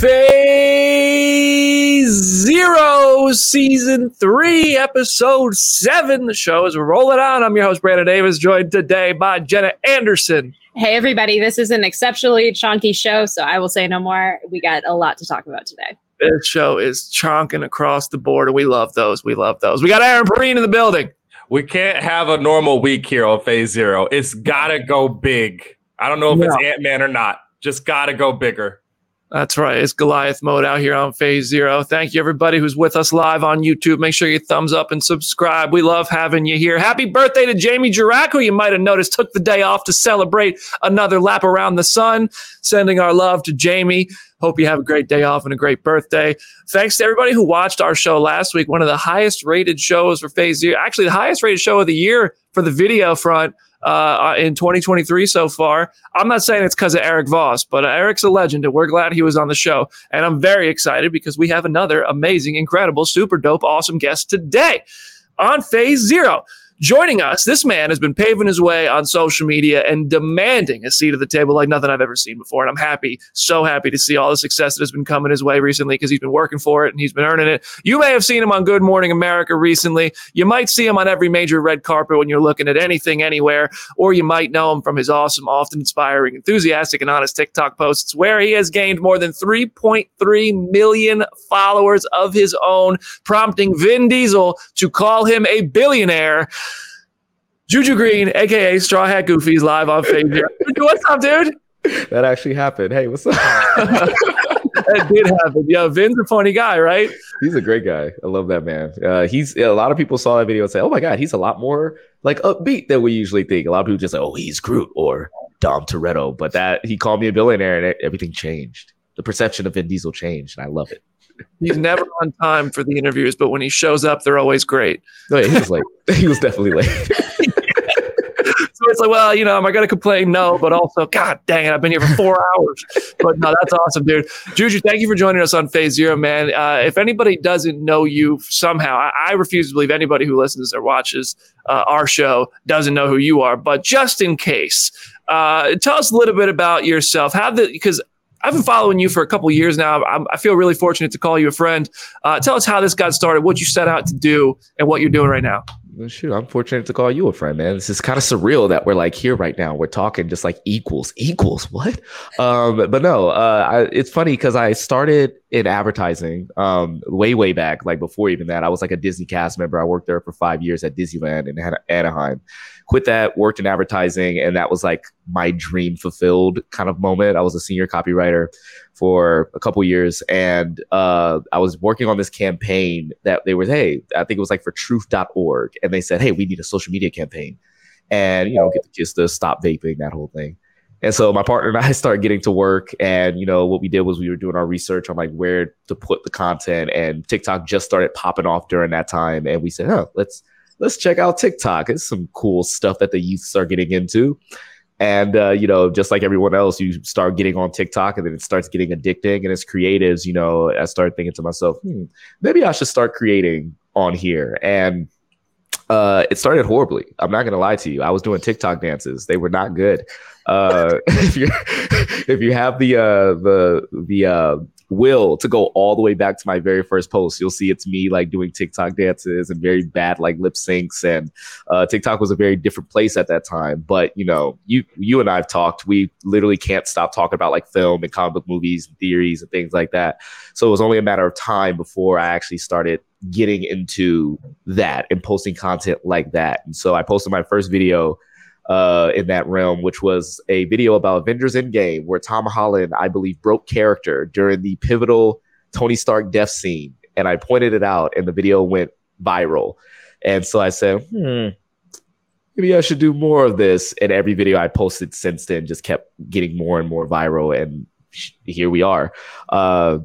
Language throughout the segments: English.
Phase Zero, Season 3, Episode 7. The show is rolling on. I'm your host, Brandon Davis, joined today by Jenna Anderson. Hey, everybody. This is an exceptionally chunky show, so I will say no more. We got a lot to talk about today. This show is chonking across the board, and we love those. We love those. We got Aaron Perine in the building. We can't have a normal week here on Phase Zero. It's got to go big. I don't know if it's Ant Man or not. Just got to go bigger. That's right. It's Goliath mode out here on Phase Zero. Thank you, everybody who's with us live on YouTube. Make sure you thumbs up and subscribe. We love having you here. Happy birthday to Jamie Jirak, who you might have noticed took the day off to celebrate another lap around the sun. Sending our love to Jamie. Hope you have a great day off and a great birthday. Thanks to everybody who watched our show last week. One of the highest rated shows for Phase Zero. Actually, the highest rated show of the year for the video front uh, in 2023 so far. I'm not saying it's because of Erik Voss, but uh, Erik's a legend, and we're glad he was on the show. And I'm very excited because we have another amazing, incredible, super dope, awesome guest today on Phase Zero. Joining us, this man has been paving his way on social media and demanding a seat at the table like nothing I've ever seen before. And I'm happy, so happy to see all the success that has been coming his way recently because he's been working for it and he's been earning it. You may have seen him on Good Morning America recently. You might see him on every major red carpet when you're looking at anything, anywhere, or you might know him from his awesome, often inspiring, enthusiastic, and honest TikTok posts where he has gained more than 3.3 million followers of his own, prompting Vin Diesel to call him a billionaire. Juju Green, aka Straw Hat Goofy, is live on Facebook. what's up, dude? That actually happened. Hey, what's up? that did happen. Yeah, Vin's a funny guy, right? He's a great guy. I love that man. Uh, he's a lot of people saw that video and say, "Oh my god, he's a lot more like upbeat than we usually think." A lot of people just say, "Oh, he's Groot or Dom Toretto," but that he called me a billionaire and everything changed. The perception of Vin Diesel changed, and I love it. He's never on time for the interviews, but when he shows up, they're always great. Oh, yeah, he was late. he was definitely late. So it's like, well, you know, am I going to complain? No, but also, God dang it, I've been here for four hours. But no, that's awesome, dude. Juju, thank you for joining us on Phase Zero, man. Uh, if anybody doesn't know you somehow, I, I, refuse to believe anybody who listens or watches uh, our show doesn't know who you are. But just in case, uh, tell us a little bit about yourself. How the because I've been following you for a couple years now. I'm, i feel really fortunate to call you a friend. Uh, tell us how this got started, what you set out to do, and what you're doing right now. Shoot, I'm fortunate to call you a friend, man. This is kind of surreal that we're like here right now. We're talking just like equals, equals. What? Um, but no, uh, I, it's funny because I started in advertising um, way, way back, like before even that. I was like a Disney cast member. I worked there for five years at Disneyland in Anaheim quit that, worked in advertising, and that was like my dream fulfilled kind of moment. I was a senior copywriter for a couple years, and uh, I was working on this campaign that they were, hey, I think it was like for truth.org, and they said, hey, we need a social media campaign, and you know, get the kids to stop vaping, that whole thing. And so my partner and I started getting to work, and you know what we did was we were doing our research on like where to put the content, and TikTok just started popping off during that time, and we said, oh, let's let's check out TikTok. It's some cool stuff that the youths are getting into. And uh, you know, just like everyone else, you start getting on TikTok, and then it starts getting addicting. And as creatives, you know, I started thinking to myself, hmm, maybe I should start creating on here. And uh, it started horribly. I'm not gonna lie to you. I was doing TikTok dances; they were not good. Uh, if you if you have the uh, the the uh, will to go all the way back to my very first post. You'll see it's me like doing TikTok dances and very bad like lip syncs. And uh, TikTok was a very different place at that time. But you know, you you and I've talked. We literally can't stop talking about like film and comic book movies and theories and things like that. So it was only a matter of time before I actually started getting into that and posting content like that. And so I posted my first video uh, in that realm, which was a video about Avengers Endgame, where Tom Holland, I believe, broke character during the pivotal Tony Stark death scene. And I pointed it out, and the video went viral. And so I said, hmm, maybe I should do more of this. And every video I posted since then just kept getting more and more viral. And here we are. Uh,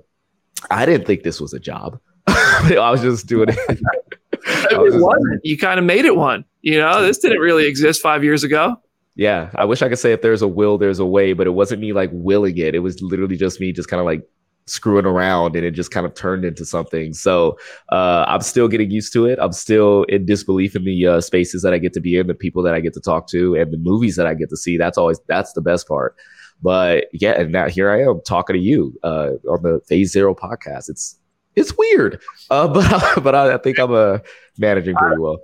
I didn't think this was a job. I was just doing it. it wasn't. You kind of made it one. You know, this didn't really exist five years ago. Yeah, I wish I could say if there's a will, there's a way, but it wasn't me like willing it. It was literally just me just kind of like screwing around and it just kind of turned into something. So uh, I'm still getting used to it. I'm still in disbelief in the uh, spaces that I get to be in, the people that I get to talk to, and the movies that I get to see. That's always that's the best part. But yeah, and now here I am talking to you uh, on the Phase Zero podcast. It's it's weird, uh, but but I, I think I'm uh, managing pretty well.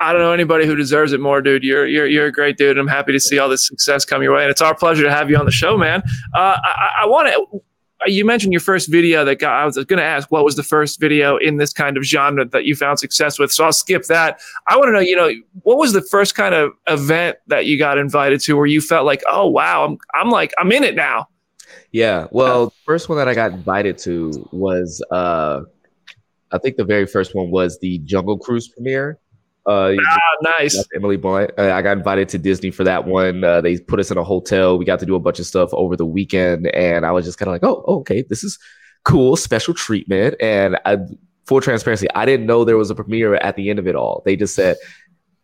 I don't know anybody who deserves it more, dude. You're you're you're a great dude. And I'm happy to see all this success come your way, and it's our pleasure to have you on the show, man. Uh, I, I want to you mentioned your first video that got, I was going to ask what was the first video in this kind of genre that you found success with. So I'll skip that. I want to know, you know, what was the first kind of event that you got invited to where you felt like, oh, wow, I'm, I'm like, I'm in it now. Yeah. Well, the first one that I got invited to was, uh, I think the very first one was the Jungle Cruise premiere. Uh, ah, nice. Emily Blunt. Uh, I got invited to Disney for that one. Uh, they put us in a hotel. We got to do a bunch of stuff over the weekend, and I was just kind of like, oh, okay, this is cool, special treatment. And I, full transparency, I didn't know there was a premiere at the end of it all. They just said,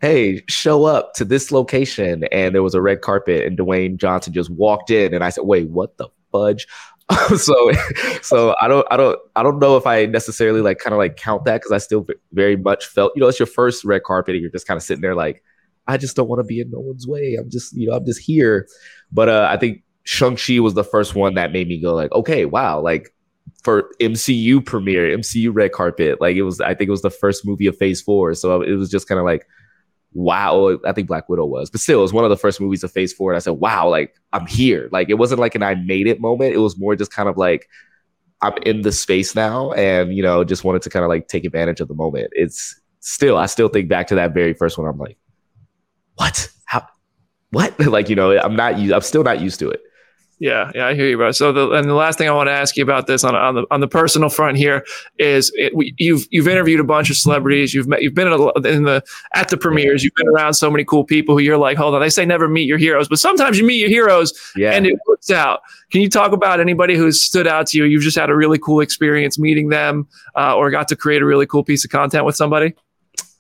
hey, show up to this location, and there was a red carpet, and Dwayne Johnson just walked in, and I said, wait, what the fudge? so so I don't I don't I don't know if I necessarily like kind of like count that because I still very much felt you know it's your first red carpet and you're just kind of sitting there like I just don't want to be in no one's way. I'm just you know I'm just here. But uh, I think Shang Chi was the first one that made me go like okay wow like for MCU premiere MCU red carpet like it was I think it was the first movie of Phase Four so it was just kind of like wow, oh, I think Black Widow was, but still, it was one of the first movies of Phase Four. And I said, wow, like I'm here. Like it wasn't like an I made it moment. It was more just kind of like I'm in the space now, and you know, just wanted to kind of like take advantage of the moment. It's still, I still think back to that very first one. I'm like, what? How? What? like you know, I'm not. I'm still not used to it. Yeah, yeah, I hear you, bro. So, the, and the last thing I want to ask you about this on, on the on the personal front here is it, we, you've you've interviewed a bunch of celebrities. You've met, you've been in, a, in, the at the premieres. You've been around so many cool people who you're like, hold on. They say never meet your heroes, but sometimes you meet your heroes, yeah. and it works out. Can you talk about anybody who's stood out to you? You've just had a really cool experience meeting them, uh, or got to create a really cool piece of content with somebody.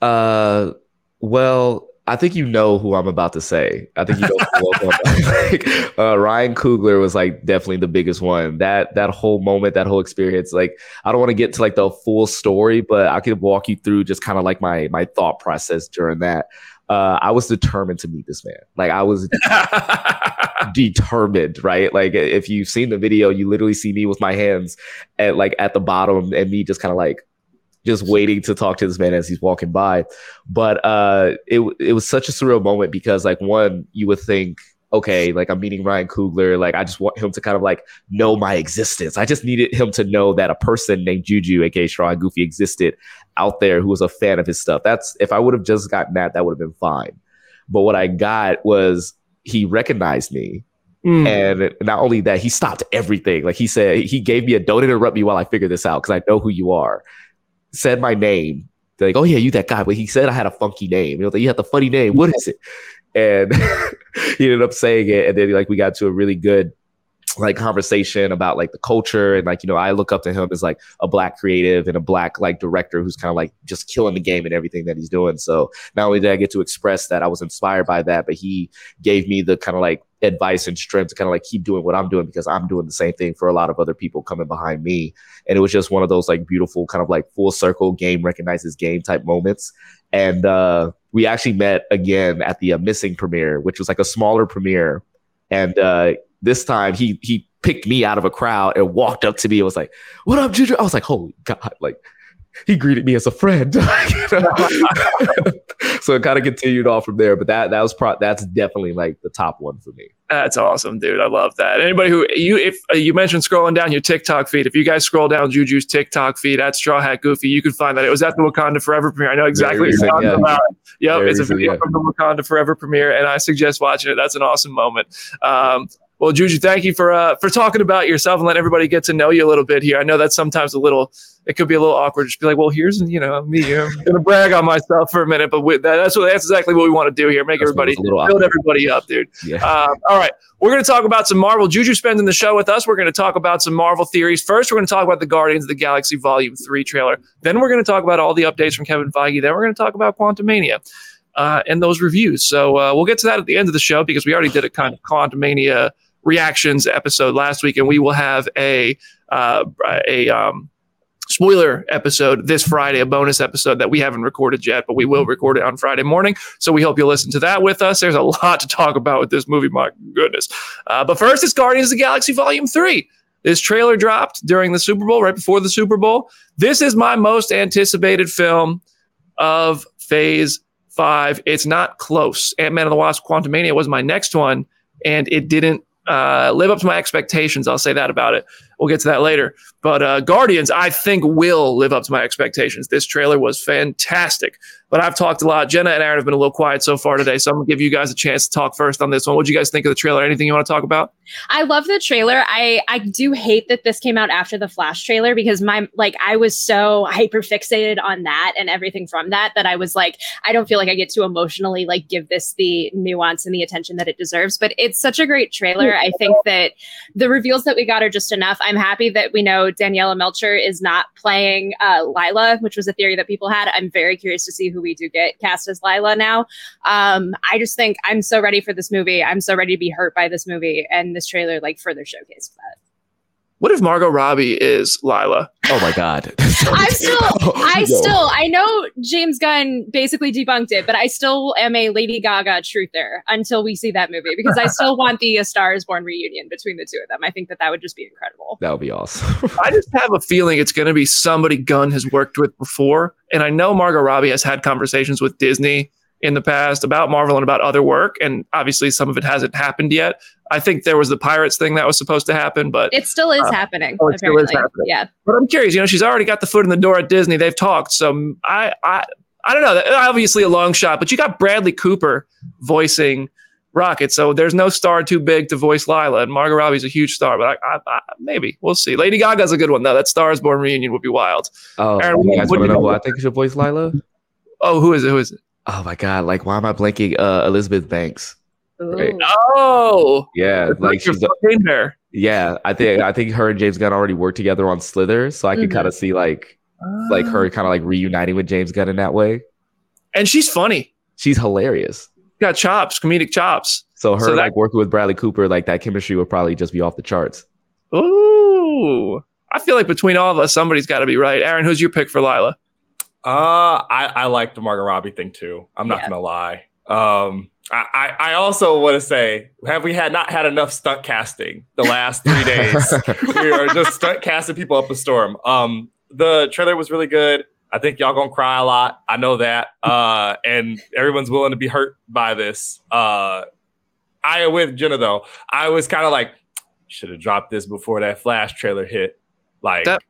Uh, well, I think you know who I'm about to say. I think you know like, uh, Ryan Coogler was like definitely the biggest one. That that whole moment, that whole experience. Like I don't want to get to like the full story, but I could walk you through just kind of like my my thought process during that. Uh, I was determined to meet this man. Like I was determined, right? Like if you've seen the video, you literally see me with my hands at like at the bottom and me just kind of like just waiting to talk to this man as he's walking by. But uh, it it was such a surreal moment because like one, you would think, okay, like I'm meeting Ryan Coogler, like I just want him to kind of like know my existence. I just needed him to know that a person named Juju, aka Straw Hat Goofy, existed out there who was a fan of his stuff. That's if I would have just gotten that, that would have been fine. But what I got was he recognized me. Mm. And not only that, he stopped everything. Like he said, he gave me a don't interrupt me while I figure this out because I know who you are said my name. They're like, oh yeah, you that guy. But he said I had a funky name. You know, you had the funny name. What is it? And he ended up saying it. And then like we got to a really good like conversation about like the culture and like you know I look up to him as like a black creative and a black like director who's kind of like just killing the game and everything that he's doing. So not only did I get to express that I was inspired by that, but he gave me the kind of like advice and strength to kind of like keep doing what I'm doing because I'm doing the same thing for a lot of other people coming behind me. And it was just one of those like beautiful kind of like full circle game recognizes game type moments. And uh, we actually met again at the uh, Missing premiere, which was like a smaller premiere. And uh, this time he he picked me out of a crowd and walked up to me and was like, "What up, Juju?" I was like, "Holy God!" Like he greeted me as a friend. so it kind of continued on from there. But that that was pro- that's definitely like the top one for me. That's awesome, dude. I love that. Anybody who you if uh, you mentioned scrolling down your TikTok feed, if you guys scroll down Juju's TikTok feed at Straw Hat Goofy, you can find that it was at the Wakanda Forever premiere. I know exactly what you're talking yeah. about. Yep, Very it's a video yeah. from the Wakanda Forever premiere, and I suggest watching it. That's an awesome moment. Um, Well, Juju, thank you for uh, for talking about yourself and letting everybody get to know you a little bit here. I know that's sometimes a little, it could be a little awkward. Just be like, well, here's you know me. I'm gonna brag on myself for a minute, but with that, that's what that's exactly what we want to do here. Make That's everybody build awkward. everybody up, dude. Yeah. Um, all right, we're gonna talk about some Marvel. Juju spending the show with us. We're gonna talk about some Marvel theories. First, we're gonna talk about the Guardians of the Galaxy Volume Three trailer. Then we're gonna talk about all the updates from Kevin Feige. Then we're gonna talk about Quantumania. Uh, and those reviews. So uh, we'll get to that at the end of the show because we already did a kind of Quantumania reactions episode last week, and we will have a uh, a um, spoiler episode this Friday, a bonus episode that we haven't recorded yet, but we will record it on Friday morning. So we hope you'll listen to that with us. There's a lot to talk about with this movie, my goodness. Uh, but first, it's Guardians of the Galaxy Volume Three. This trailer dropped during the Super Bowl, right before the Super Bowl. This is my most anticipated film of Phase Five. It's not close. Ant Man and the Wasp: Quantumania was my next one, and it didn't uh, live up to my expectations. I'll say that about it. We'll get to that later. But uh, Guardians, I think, will live up to my expectations. This trailer was fantastic. But I've talked a lot. Jenna and Aaron have been a little quiet so far today, so I'm gonna give you guys a chance to talk first on this one. What do you guys think of the trailer? Anything you want to talk about? I love the trailer. I I do hate that this came out after the Flash trailer because my like I was so hyper fixated on that and everything from that that I was like I don't feel like I get to emotionally like give this the nuance and the attention that it deserves. But it's such a great trailer. I think that the reveals that we got are just enough. I'm happy that we know Daniela Melchior is not playing uh, Lila, which was a theory that people had. I'm very curious to see who we do get cast as Lila now. Um, I just think I'm so ready for this movie. I'm so ready to be hurt by this movie, and this trailer like further showcased that. What if Margot Robbie is Lila? Oh my god. I'm still, I Yo. still, I know James Gunn basically debunked it, but I still am a Lady Gaga truther until we see that movie because I still want the A Star Is Born reunion between the two of them. I think that that would just be incredible. That would be awesome. I just have a feeling it's going to be somebody Gunn has worked with before. And I know Margot Robbie has had conversations with Disney in the past about Marvel and about other work. And obviously, some of it hasn't happened yet. I think there was the Pirates thing that was supposed to happen, but It still is Uh, happening. oh, it still is happening. Yeah. but I'm curious. You know, she's already got the foot in the door at Disney. They've talked, so I I I don't know. Obviously, a long shot, but you got Bradley Cooper voicing Rocket, so there's no star too big to voice Lila, and Margot Robbie's a huge star. But I, I, I, maybe we'll see. Lady Gaga's a good one though. That Stars Born reunion would be wild. Oh, Aaron, you what- guys what want do to you know who know? I think should voice Lila? Oh, who is it? Who is it? Oh my god! Like, why am I blanking? Uh, Elizabeth Banks. Right. Oh, Yeah, it's like she's. A, fucking hair. yeah, I think I think her and James Gunn already worked together on Slither, so I can Mhm. kind of see like like her kind of like reuniting with James Gunn in that way. and she's funny. She's hilarious. Got chops, comedic chops. So her So that- like working with Bradley Cooper, like that chemistry would probably just be off the charts. Ooh, I feel like between all of us, somebody's got to be right. Aaron, who's your pick for Lila? Uh, I, I like the Margot Robbie thing too. I'm not Yeah. gonna lie. Um, I, I, I also want to say, have we had not had enough stunt casting the last three days? we are just stunt casting people up a storm. Um, the trailer was really good. I think y'all gonna cry a lot. I know that. Uh, and everyone's willing to be hurt by this. Uh, I am with Jenna though. I was kind of like, should have dropped this before that Flash trailer hit. Like, That-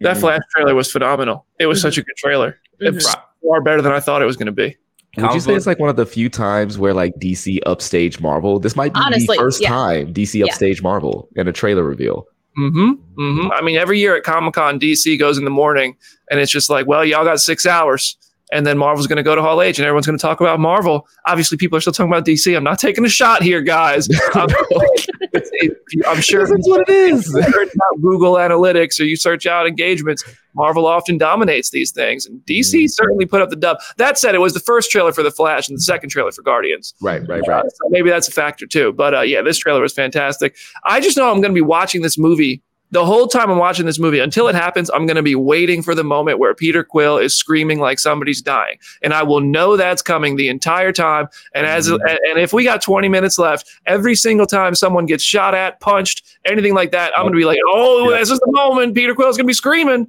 That Flash trailer was phenomenal. It was such a good trailer. It's far better than I thought it was going to be. Would you say it's like one of the few times where like DC upstage Marvel? This might be Honestly, the first yeah. time DC Yeah. upstage Marvel in a trailer reveal. Mm-hmm. Mm-hmm. I mean, every year at Comic Con, DC goes in the morning, and it's just like, well, y'all got six hours, and then Marvel's going to go to Hall H, and everyone's going to talk about Marvel. Obviously, people are still talking about DC. I'm not taking a shot here, guys. I'm, it- I'm sure That's what it is. you search out Google Analytics or you search out engagements, Marvel often dominates these things, and DC Mhm. certainly put up the dub. That said, it was the first trailer for the Flash and the second trailer for Guardians. Right, right, Uh, right. so maybe that's a factor too. But uh, yeah, this trailer was fantastic. I just know I'm going to be watching this movie the whole time I'm watching this movie until it happens. I'm going to be waiting for the moment where Peter Quill is screaming like somebody's dying, and I will know that's coming the entire time. And as Mhm. and if we got 20 minutes left, every single time someone gets shot at, punched, anything like that, I'm going to be like, oh, Yeah. this is the moment. Peter Quill's going to be screaming.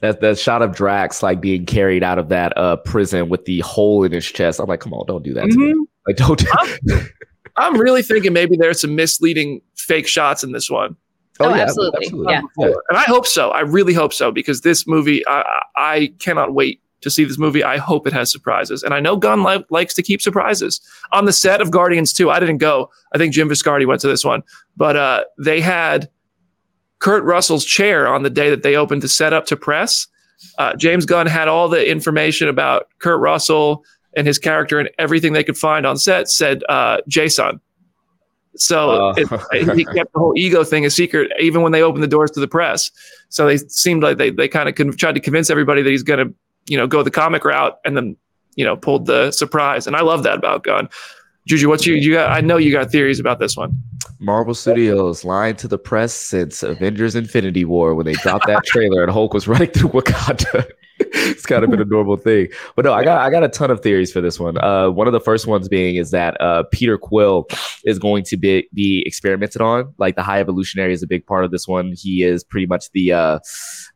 That that shot of Drax like being carried out of that uh prison with the hole in his chest. I'm like, come on, don't do that to me. Mhm. Like, don't. Do- I'm really thinking maybe there's some misleading fake shots in this one. Oh, absolutely. Yeah. Yeah. and I hope so. I really hope so because this movie, I, I I cannot wait to see this movie. I hope it has surprises. And I know Gunn li- likes to keep surprises. On the set of Guardians 2, I didn't go. I think Jim Viscardi went to this one, but uh, they had Kurt Russell's chair on the day that they opened to set up to press. Uh, James Gunn had all the information about Kurt Russell and his character and everything they could find on set said uh, Jason. So Uh. it, he kept the whole ego thing a secret, even when they opened the doors to the press. So they seemed like they, they kind of con- tried to convince everybody that he's going to, you know, go the comic route and then, you know, pulled the surprise. And I love that about Gunn. Juju, what's you, you got? I know you got theories about this one. Marvel Studios lying to the press since Avengers Infinity War when they dropped that trailer and Hulk was running through Wakanda. it's kind of been a normal thing. But no, I got I got a ton of theories for this one. Uh, one of the first ones being is that uh, Peter Quill is going to be be experimented on. Like the High Evolutionary is a big part of this one. He is pretty much the uh,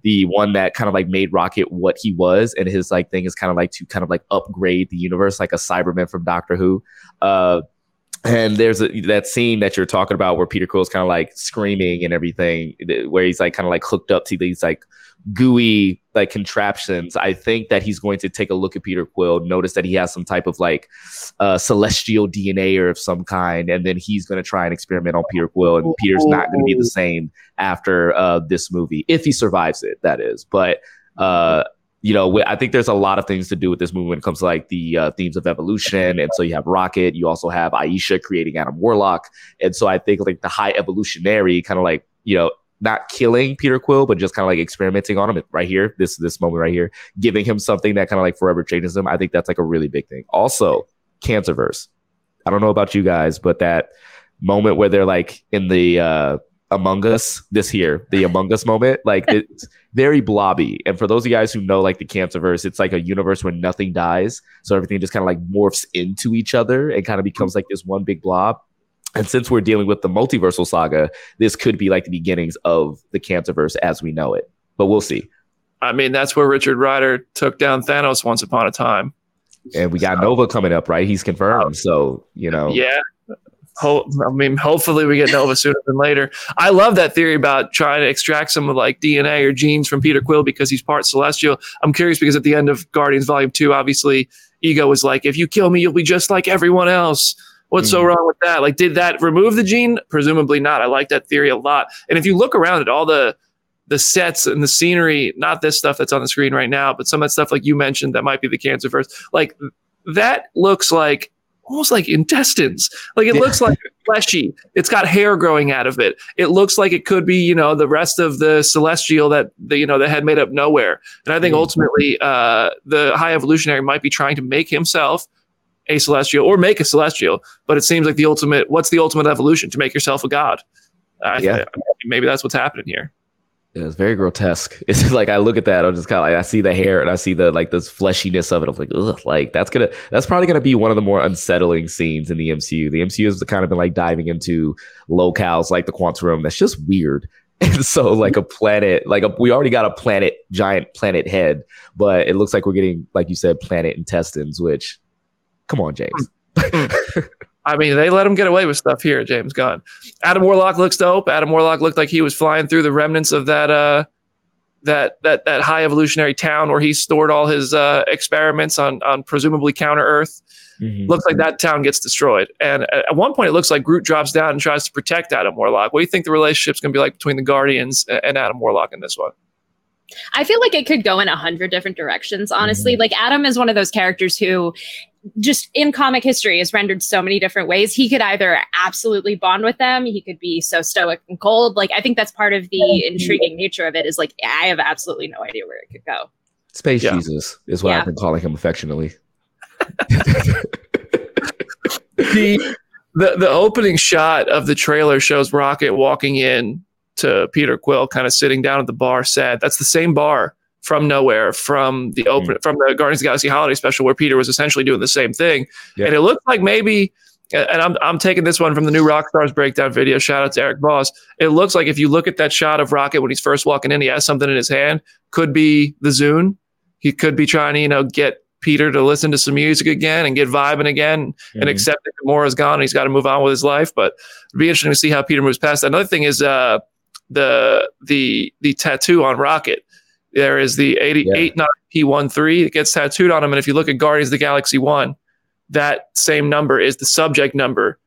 the one that kind of like made Rocket what he was, and his like thing is kind of like to kind of like upgrade the universe, like a Cyberman from Doctor Who. Uh, and there's a, that scene that you're talking about where Peter Quill's kind of like screaming and everything, where he's like kind of like hooked up to these like gooey like contraptions. I think that he's going to take a look at Peter Quill, notice that he has some type of like uh, celestial DNA or of some kind, and then he's going to try and experiment on Peter Quill, and Peter's not going to be the same after uh, this movie if he survives it. That is, but. Uh, you know, I think there's a lot of things to do with this movie when it comes to like the uh, themes of evolution. And so you have Rocket, you also have Ayesha creating Adam Warlock. And so I think like the high evolutionary kind of like, you know, not killing Peter Quill, but just kind of like experimenting on him right here, this this moment right here, giving him something that kind of like forever changes him. I think that's like a really big thing. Also, Cancerverse. I don't know about you guys, but that moment where they're like in the uh among Us this here, the Among Us moment, like it's very blobby. And for those of you guys who know like the Cancerverse, it's like a universe where nothing dies, so everything just kind of like morphs into each other and kind of becomes like this one big blob. And since we're dealing with the multiversal saga, this could be like the beginnings of the Cancerverse as we know it. But we'll see. I mean, that's where Richard Rider took down Thanos once upon a time. And we got Nova coming up, right? He's confirmed. So, you know. Yeah. Ho- I mean, hopefully we get Nova sooner than later. I love that theory about trying to extract some of like DNA or genes from Peter Quill because he's part celestial. I'm curious because at the end of Guardians Volume 2, obviously, Ego was like, if you kill me, you'll be just like everyone else. What's so Mhm. wrong with that? Like, did that remove the gene? Presumably not. I like that theory a lot. And if you look around at all the the sets and the scenery, not this stuff that's on the screen right now, but some of that stuff like you mentioned that might be the cancer Cancerverse, like that looks like almost like intestines. Like it Yeah. looks like fleshy. It's got hair growing out of it. It looks like it could be, you know, the rest of the celestial that the, you know, that had made up Knowhere. And I think Mhm. ultimately uh, the high evolutionary might be trying to make himself a celestial or make a celestial. But it seems like the ultimate, what's the ultimate evolution? To make yourself a god. I, Yeah. Maybe that's what's happening here. Yeah, it's very grotesque. It's just like I look at that, I'm just kind of like I see the hair and I see the like this fleshiness of it. I'm like, ugh, like that's gonna that's probably gonna be one of the more unsettling scenes in the MCU. The MCU has kind of been like diving into locales like the quantum realm that's just weird. And so like a planet, like a, we already got a planet, giant planet head, but it looks like we're getting, like you said, planet intestines. Which, come on, James. I mean, they let him get away with stuff here, James Gunn. Adam Warlock looks dope. Adam Warlock looked like he was flying through the remnants of that uh that that that high evolutionary town where he stored all his uh experiments on on presumably counter Earth. Mhm. Looks like that town gets destroyed. And at at one point it looks like Groot drops down and tries to protect Adam Warlock. What do you think the relationship's going to be like between the Guardians a- and Adam Warlock in this one? I feel like it could go in a hundred different directions, honestly. Like Adam is one of those characters who just in comic history is rendered so many different ways. He could either absolutely bond with them, he could be so stoic and cold. Like I think that's part of the intriguing nature of it is like I have absolutely no idea where it could go. Space Yeah. Jesus is what Yeah. I've been calling him affectionately. the the the opening shot of the trailer shows Rocket walking in to Peter Quill, kind of sitting down at the bar, sad. That's the same bar from Knowhere from the open from the Guardians of the Galaxy holiday special, where Peter was essentially doing the same thing. Yeah. And it looked like maybe. And I'm, I'm taking this one from the new Rockstars breakdown video. Shout out to Erik Voss. It looks like if you look at that shot of Rocket when he's first walking in, he has something in his hand. Could be the Zune. He could be trying to, you know, get Peter to listen to some music again and get vibing again and Mhm. accept that Gamora's gone and he's got to move on with his life. But it'd be interesting to see how Peter moves past that. Another thing is uh, the the the tattoo on Rocket. There is the 88 yeah. P13 that gets tattooed on him. And if you look at Guardians of the Galaxy 1, that same number is the subject number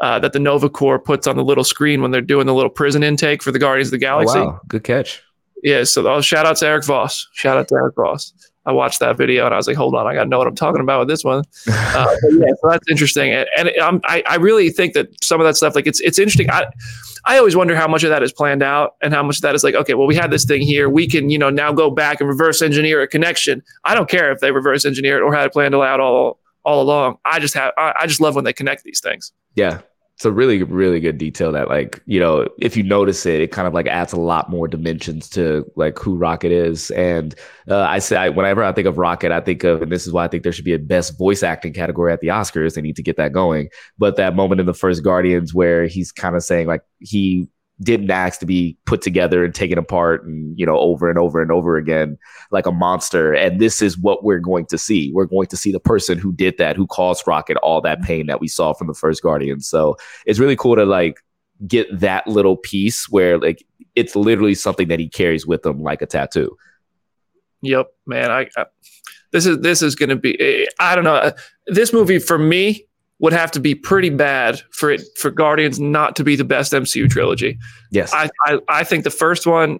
uh, that the Nova Corps puts on the little screen when they're doing the little prison intake for the Guardians of the Galaxy. Oh, wow. Good catch. Yeah. So oh, shout out to Erik Voss. Shout out to Erik Voss. I watched that video and I was like, hold on, I got to know what I'm talking about with this one. Uh, yeah, so that's interesting. And, and I, I really think that some of that stuff, like it's, it's interesting. I, I always wonder how much of that is planned out and how much of that is like, okay, well, we had this thing here. We can, you know, now go back and reverse engineer a connection. I don't care if they reverse engineer it or had it planned out all, all along. I just have, I, I just love when they connect these things. Yeah it's a really really good detail that like you know if you notice it it kind of like adds a lot more dimensions to like who rocket is. And uh, i say I, whenever i think of rocket i think of and this is why i think there should be a best voice acting category at the oscars. They need to get that going. But that moment in the first guardians where he's kind of saying like he didn't ask to be put together and taken apart and you know over and over and over again like a monster. And this is what we're going to see. We're going to see the person who did that who caused rocket all that pain that we saw from the first guardian. So it's really cool to like get that little piece where like it's literally something that he carries with him like a tattoo. Yep man. I, I this is this is going to be eh, i don't know. Uh, this movie for me would have to be pretty bad for it for Guardians not to be the best MCU trilogy. Yes, I I, I think the first one,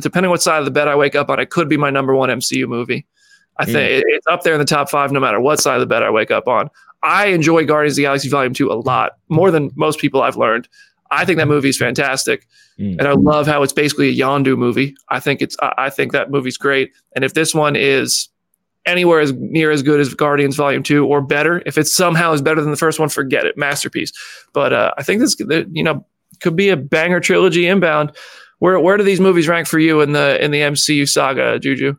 depending what side of the bed I wake up on, it could be my number one MCU movie. I mm. think it's up there in the top five, no matter what side of the bed I wake up on. I enjoy Guardians of the Galaxy Volume Two a lot more than most people I've learned. I think that movie is fantastic, mm. and I love how it's basically a Yondu movie. I think it's I think that movie's great, and if this one is anywhere as near as good as Guardians Volume Two or better. If it somehow is better than the first one, forget it, masterpiece. But uh, I think this, you know, could be a banger trilogy inbound. Where where do these movies rank for you in the in the MCU saga, Juju?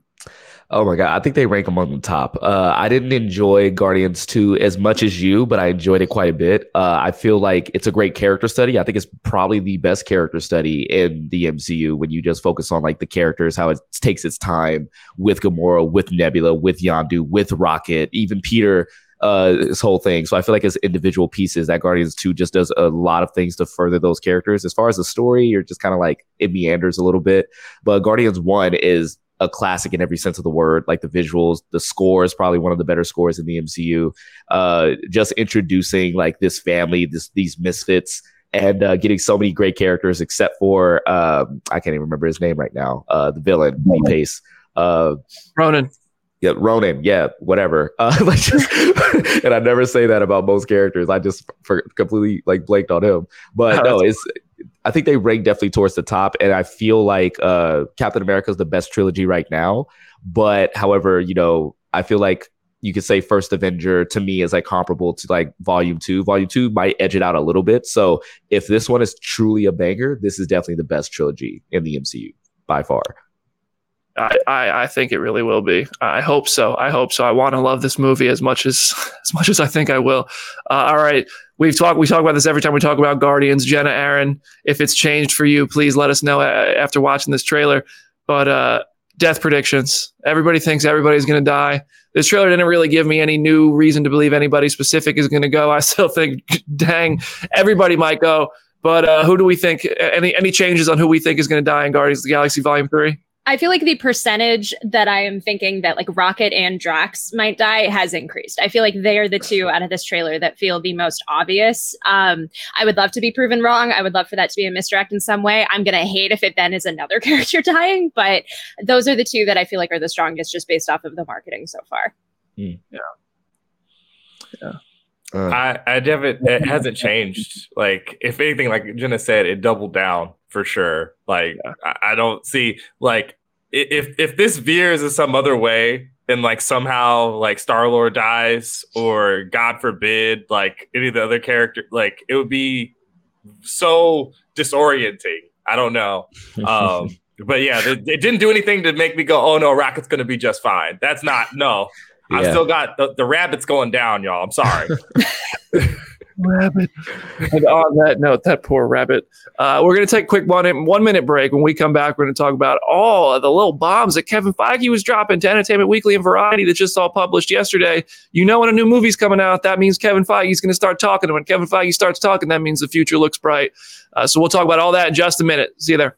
Oh my god, I think they rank among the top. Uh, I didn't enjoy Guardians 2 as much as you, but I enjoyed it quite a bit. Uh, I feel like it's a great character study. I think it's probably the best character study in the MCU when you just focus on like the characters, how it takes its time with Gamora, with Nebula, with Yondu, with Rocket, even Peter. Uh, this whole thing. So I feel like as individual pieces, that Guardians 2 just does a lot of things to further those characters. As far as the story, you're just kind of like it meanders a little bit. But Guardians 1 is a classic in every sense of the word. Like the visuals, the score is probably one of the better scores in the MCU. Uh, just introducing like this family, this these misfits, and uh, getting so many great characters, except for um, I can't even remember his name right now. Uh, the villain, Pace. Uh, Ronan. Yeah, Ronan. Yeah, whatever. Uh, like just, and I never say that about most characters. I just for, completely like blanked on him. But no, it's I think they rank definitely towards the top, and I feel like uh, Captain America is the best trilogy right now. But however, you know, I feel like you could say First Avenger to me is like comparable to like Volume Two. Volume Two might edge it out a little bit. So if this one is truly a banger, this is definitely the best trilogy in the MCU by far. I, I, I think it really will be. I hope so. I hope so. I want to love this movie as much as as much as I think I will. Uh, all right, we've talked we talk about this every time we talk about Guardians. Jenna, Aaron, if it's changed for you, please let us know after watching this trailer. But uh, death predictions. Everybody thinks everybody's going to die. This trailer didn't really give me any new reason to believe anybody specific is going to go. I still think, dang, everybody might go. But uh, who do we think? Any any changes on who we think is going to die in Guardians of the Galaxy Volume Three? I feel like the percentage that I am thinking that like Rocket and Drax might die has increased. I feel like they are the two out of this trailer that feel the most obvious. Um, I would love to be proven wrong. I would love for that to be a misdirect in some way. I'm gonna hate if it then is another character dying, but those are the two that I feel like are the strongest just based off of the marketing so far. Mm. Yeah. Yeah. Uh, I, I haven't, it hasn't changed. Like, if anything, like Jenna said, it doubled down for sure. Like yeah. I, I, don't see like if if this veers in some other way and like somehow like Star Lord dies or God forbid like any of the other character like it would be so disorienting. I don't know. Um, but yeah, it, it, didn't do anything to make me go, oh no, Rocket's gonna be just fine. That's not no. Yeah. I've still got the, the rabbits going down, y'all. I'm sorry. rabbit. and on that note, that poor rabbit. Uh, we're going to take a quick one, one minute break. When we come back, we're going to talk about all of the little bombs that Kevin Feige was dropping to Entertainment Weekly and Variety that just all published yesterday. You know, when a new movie's coming out, that means Kevin Feige's going to start talking. And when Kevin Feige starts talking, that means the future looks bright. Uh, so we'll talk about all that in just a minute. See you there.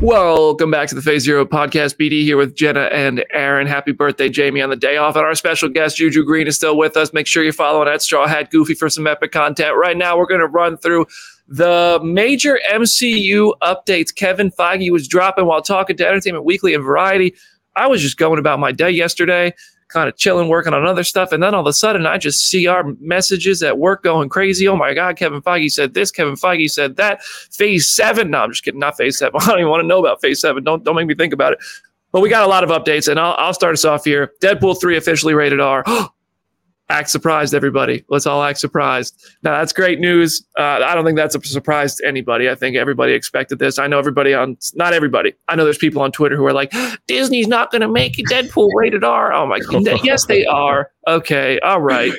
Welcome back to the Phase Zero podcast. BD here with Jenna and Aaron. Happy birthday, Jamie, on the day off. And our special guest, Juju Green, is still with us. Make sure you're following at Straw Hat Goofy for some epic content. Right now, we're going to run through the major MCU updates Kevin Feige was dropping while talking to Entertainment Weekly and Variety. I was just going about my day yesterday kind of chilling, working on other stuff. And then all of a sudden, I just see our messages at work going crazy. Oh my God, Kevin Feige said this. Kevin Feige said that. Phase seven. No, I'm just kidding. Not phase seven. I don't even want to know about phase seven. Don't, don't make me think about it. But we got a lot of updates, and I'll, I'll start us off here. Deadpool 3 officially rated R. Oh, act surprised, everybody. Let's all act surprised. Now, that's great news. Uh, I don't think that's a surprise to anybody. I think everybody expected this. I know everybody on, not everybody. I know there's people on Twitter who are like, Disney's not going to make a Deadpool rated R. Oh my God. yes, they are. Okay. All right.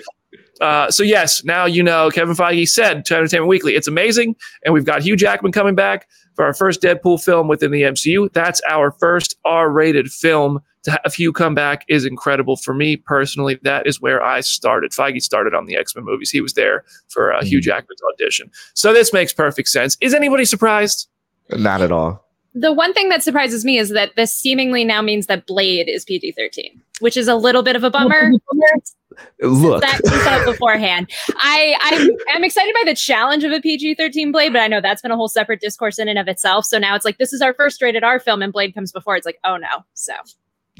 Uh, so yes, now you know Kevin Feige said to Entertainment Weekly, it's amazing, and we've got Hugh Jackman coming back for our first Deadpool film within the MCU. That's our first R-rated film to have Hugh come back is incredible for me personally. That is where I started. Feige started on the X Men movies. He was there for uh, mm-hmm. Hugh Jackman's audition. So this makes perfect sense. Is anybody surprised? Not at all. The one thing that surprises me is that this seemingly now means that Blade is PG 13, which is a little bit of a bummer. Look, that comes out beforehand. I I'm, I'm excited by the challenge of a PG 13 Blade, but I know that's been a whole separate discourse in and of itself. So now it's like this is our first rated R film, and Blade comes before. It's like, oh no. So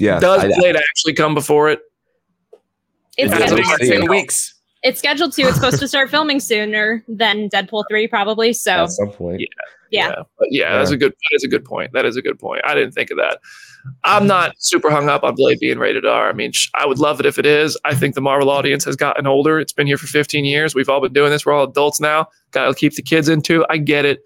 yeah. Does I, Blade actually come before it? It's scheduled ten weeks. It's scheduled to. It's supposed to start filming sooner than Deadpool three, probably. So at some point. Yeah. Yeah. Yeah. yeah, yeah, that's a good. That is a good point. That is a good point. I didn't think of that. I'm not super hung up on Blade being rated R. I mean, sh- I would love it if it is. I think the Marvel audience has gotten older. It's been here for 15 years. We've all been doing this. We're all adults now. Got to keep the kids into. I get it,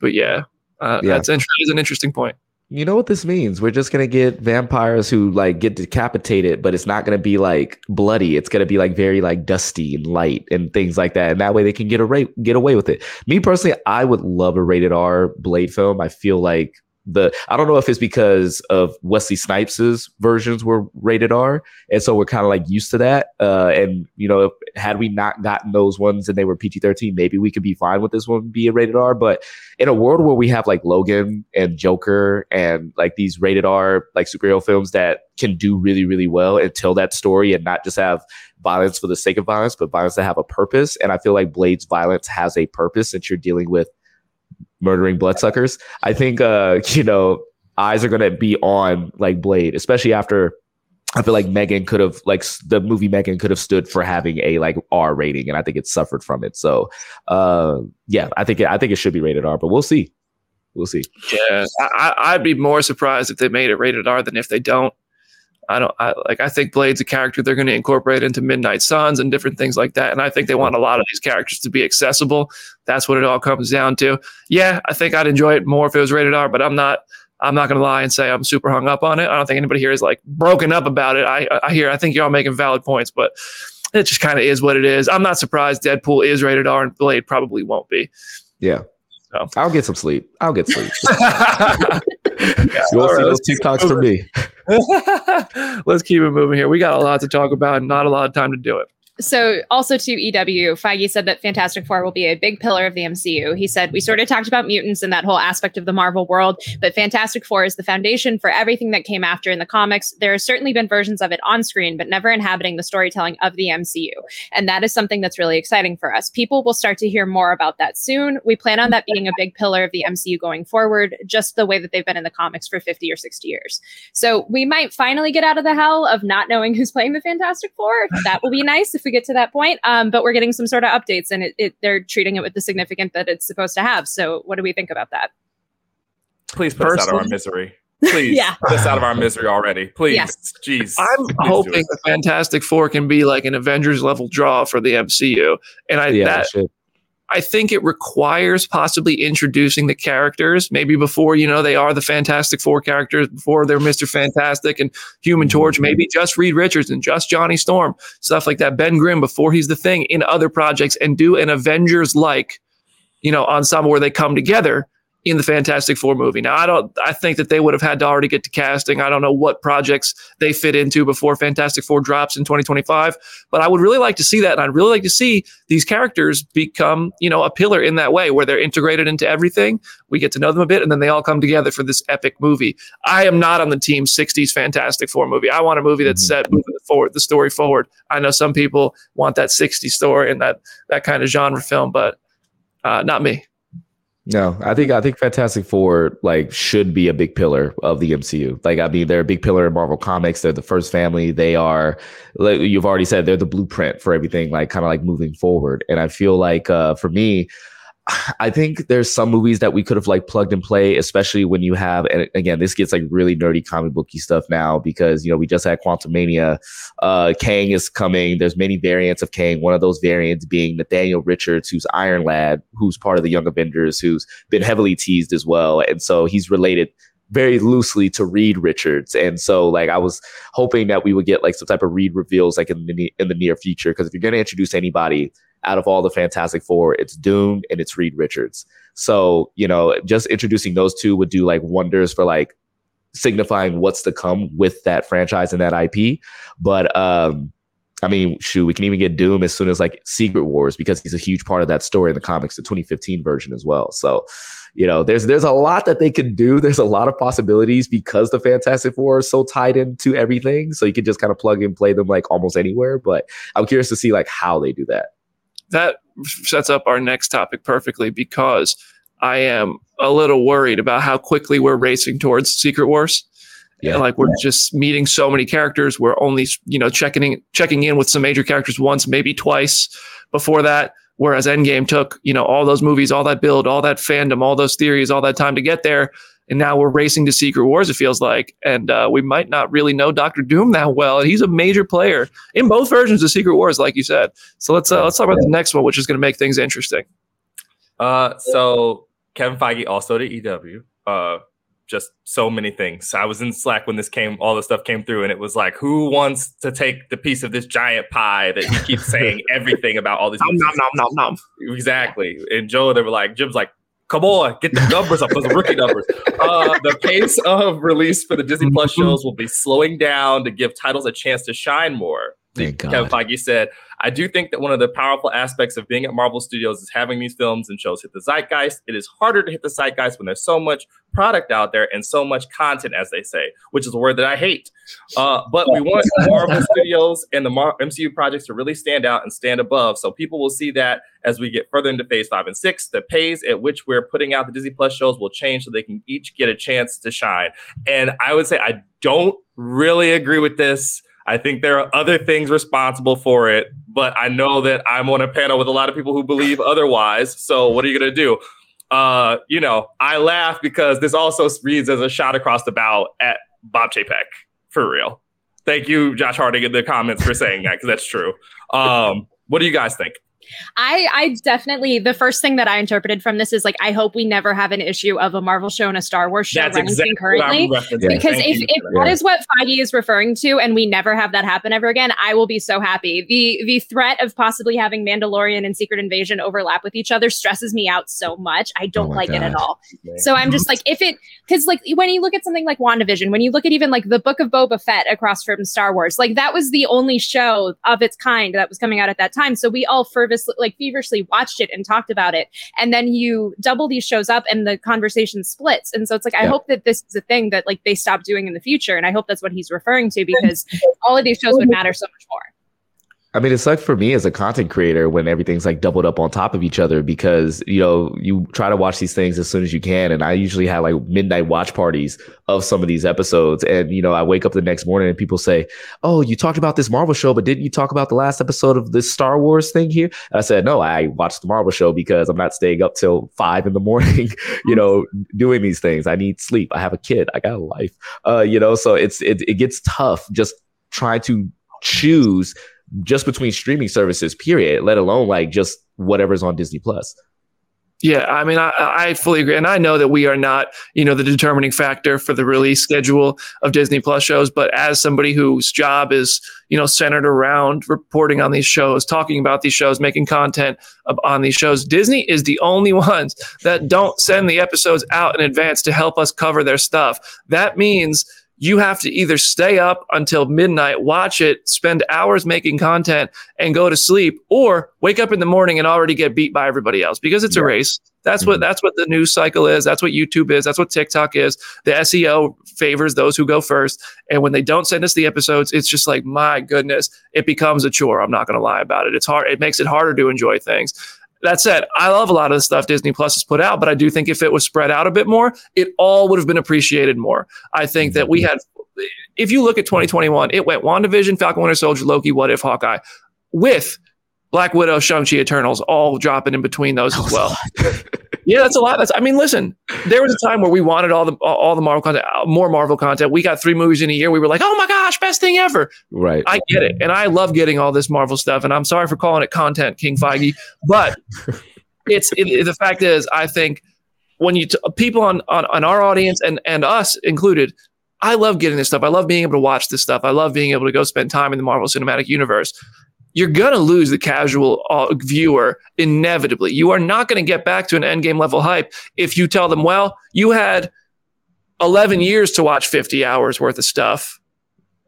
but yeah, uh, yeah. that's, int- that's an interesting point you know what this means? We're just gonna get vampires who like get decapitated, but it's not gonna be like bloody. It's gonna be like very like dusty and light and things like that. And that way they can get away get away with it. Me personally, I would love a rated R Blade film. I feel like the I don't know if it's because of Wesley Snipes's versions were rated R, and so we're kind of like used to that. Uh, and you know, had we not gotten those ones and they were PG thirteen, maybe we could be fine with this one being rated R. But in a world where we have like Logan and Joker and like these rated R like superhero films that can do really really well and tell that story and not just have violence for the sake of violence, but violence that have a purpose. And I feel like Blade's violence has a purpose since you're dealing with murdering bloodsuckers. I think uh, you know eyes are gonna be on like Blade, especially after I feel like M3GAN could have like the movie M3GAN could have stood for having a like R rating, and I think it suffered from it. So uh, yeah, I think it, I think it should be rated R, but we'll see. We'll see. Yeah, I, I'd be more surprised if they made it rated R than if they don't. I don't I, like. I think Blade's a character they're going to incorporate into Midnight Suns and different things like that. And I think they want a lot of these characters to be accessible. That's what it all comes down to. Yeah, I think I'd enjoy it more if it was rated R, but I'm not. I'm not going to lie and say I'm super hung up on it. I don't think anybody here is like broken up about it. I, I hear. I think you're all making valid points, but it just kind of is what it is. I'm not surprised Deadpool is rated R and Blade probably won't be. Yeah. So. I'll get some sleep. I'll get sleep. yeah, you will see those TikToks from me. Let's keep it moving here. We got a lot to talk about and not a lot of time to do it. So, also to EW, Feige said that Fantastic Four will be a big pillar of the MCU. He said, We sort of talked about mutants and that whole aspect of the Marvel world, but Fantastic Four is the foundation for everything that came after in the comics. There has certainly been versions of it on screen, but never inhabiting the storytelling of the MCU. And that is something that's really exciting for us. People will start to hear more about that soon. We plan on that being a big pillar of the MCU going forward, just the way that they've been in the comics for 50 or 60 years. So, we might finally get out of the hell of not knowing who's playing the Fantastic Four. That will be nice if we get to that point. Um, but we're getting some sort of updates, and it, it, they're treating it with the significance that it's supposed to have. So, what do we think about that? Please put us out of our misery. Please, Yeah. get us out of our misery already. Please, Yes. jeez. I'm Please hoping the Fantastic Four can be like an Avengers level draw for the MCU, and I yeah, that shit. I think it requires possibly introducing the characters maybe before you know they are the Fantastic Four characters before they're Mister Fantastic and Human mm-hmm. Torch. Maybe just Reed Richards and just Johnny Storm, stuff like that. Ben Grimm before he's the thing in other projects and do an Avengers like you know ensemble where they come together in the Fantastic Four movie. Now, I don't. I think that they would have had to already get to casting. I don't know what projects they fit into before Fantastic Four drops in 2025, but I would really like to see that, and I'd really like to see these characters become, you know, a pillar in that way where they're integrated into everything. We get to know them a bit, and then they all come together for this epic movie. I am not on the team 60s Fantastic Four movie. I want a movie that's set moving forward, the story forward. I know some people want that 60s story and that that kind of genre film, but uh, not me. No, I think I think Fantastic Four like should be a big pillar of the MCU. Like I mean, they're a big pillar in Marvel Comics. They're the first family. They are, like you've already said, they're the blueprint for everything. Like kind of like moving forward. And I feel like uh, for me, I think there's some movies that we could have like plugged and play, especially when you have, and again, this gets like really nerdy comic booky stuff now because you know we just had Quantumania. Uh, Kang is coming. There's many variants of Kang. One of those variants being Nathaniel Richards, who's Iron Lad, who's part of the Young Avengers, who's been heavily teased as well, and so he's related very loosely to Reed Richards. And so like I was hoping that we would get like some type of Reed reveals like in the in the near future because if you're going to introduce anybody out of all the Fantastic Four, it's Doom and it's Reed Richards. So, you know, just introducing those two would do like wonders for like signifying what's to come with that franchise and that IP. But um I mean, shoot, we can even get Doom as soon as like Secret Wars because he's a huge part of that story in the comics, the 2015 version as well. So, you know, there's there's a lot that they can do. There's a lot of possibilities because the Fantastic Four is so tied into everything. So you can just kind of plug and play them like almost anywhere. But I'm curious to see like how they do that. That sets up our next topic perfectly because I am a little worried about how quickly we're racing towards Secret Wars. Yeah. like we're just meeting so many characters. We're only you know checking in, checking in with some major characters once, maybe twice before that. Whereas Endgame took you know all those movies, all that build, all that fandom, all those theories, all that time to get there. And now we're racing to Secret Wars. It feels like, and uh, we might not really know Doctor Doom that well. And he's a major player in both versions of Secret Wars, like you said. So let's uh, let's talk about the next one, which is going to make things interesting. Uh, so Kevin Feige also to EW. Uh, just so many things. I was in Slack when this came, all the stuff came through, and it was like, who wants to take the piece of this giant pie that he keeps saying everything about all these? Nom, nom, nom, nom, nom. Exactly. And Joe, they were like, Jim's like, come on, get the numbers up, those rookie numbers. Uh, the pace of release for the Disney Plus shows will be slowing down to give titles a chance to shine more. Thank Kevin Feige said, I do think that one of the powerful aspects of being at Marvel Studios is having these films and shows hit the zeitgeist. It is harder to hit the zeitgeist when there's so much product out there and so much content, as they say, which is a word that I hate. Uh, but we want Marvel Studios and the Mar- MCU projects to really stand out and stand above. So people will see that as we get further into phase five and six. The pace at which we're putting out the Disney Plus shows will change so they can each get a chance to shine. And I would say I don't really agree with this. I think there are other things responsible for it, but I know that I'm on a panel with a lot of people who believe otherwise. So what are you going to do? Uh, you know, I laugh because this also reads as a shot across the bow at Bob Chapek for real. Thank you, Josh Harding, in the comments for saying that because that's true. Um, what do you guys think? I I definitely the first thing that I interpreted from this is like I hope we never have an issue of a Marvel show and a Star Wars show That's running exactly concurrently. what I'm referencing. Yeah. Because Thank if, if for that that. is what Feige is referring to, and we never have that happen ever again, I will be so happy. The the threat of possibly having Mandalorian and Secret Invasion overlap with each other stresses me out so much. I don't Oh my like it at God. all. So I'm just like, if it, because like when you look at something like WandaVision, when you look at even like the Book of Boba Fett across from Star Wars, like that was the only show of its kind that was coming out at that time. So we all fervently, like feverishly watched it and talked about it. And then you double these shows up and the conversation splits. And so it's like, I Yeah. hope that this is a thing that like they stop doing in the future. And I hope that's what he's referring to because all of these shows would matter so much more. I mean, it like for me as a content creator when everything's like doubled up on top of each other because, you know, you try to watch these things as soon as you can. And I usually have like midnight watch parties of some of these episodes. And, you know, I wake up the next morning and people say, Oh, you talked about this Marvel show, but didn't you talk about the last episode of this Star Wars thing here? And I said, No, I watched the Marvel show because I'm not staying up till five in the morning, you know, doing these things. I need sleep. I have a kid. I got a life. Uh, you know, so it's, it, it gets tough just trying to choose just between streaming services, period, let alone like just whatever's on Disney Plus. Yeah, I mean, I, I fully agree, and I know that we are not, you know, the determining factor for the release schedule of Disney Plus shows. But as somebody whose job is, you know, centered around reporting on these shows, talking about these shows, making content on these shows, Disney is the only ones that don't send the episodes out in advance to help us cover their stuff. That means you have to either stay up until midnight, watch it, spend hours making content, and go to sleep, or wake up in the morning and already get beat by everybody else because it's yeah. a race. That's mm-hmm. what that's what the news cycle is. That's what YouTube is. That's what TikTok is. The SEO favors those who go first, and when they don't send us the episodes, it's just like my goodness, it becomes a chore. I'm not going to lie about it. It's hard. It makes it harder to enjoy things that said, I love a lot of the stuff Disney Plus has put out, but I do think if it was spread out a bit more, it all would have been appreciated more. I think that we had, if you look at 2021, it went WandaVision, Falcon Winter Soldier, Loki, What If, Hawkeye, with Black Widow, Shang-Chi, Eternals, all dropping in between those as oh, well. yeah, that's a lot. That's I mean, listen, there was a time where we wanted all the all the Marvel content, uh, more Marvel content. We got three movies in a year. We were like, oh my gosh, best thing ever. Right. I get it, and I love getting all this Marvel stuff. And I'm sorry for calling it content, King Feige, but it's it, the fact is, I think when you t- people on, on on our audience and and us included, I love getting this stuff. I love being able to watch this stuff. I love being able to go spend time in the Marvel Cinematic Universe you're going to lose the casual uh, viewer inevitably. You are not going to get back to an endgame level hype if you tell them, well, you had 11 years to watch 50 hours worth of stuff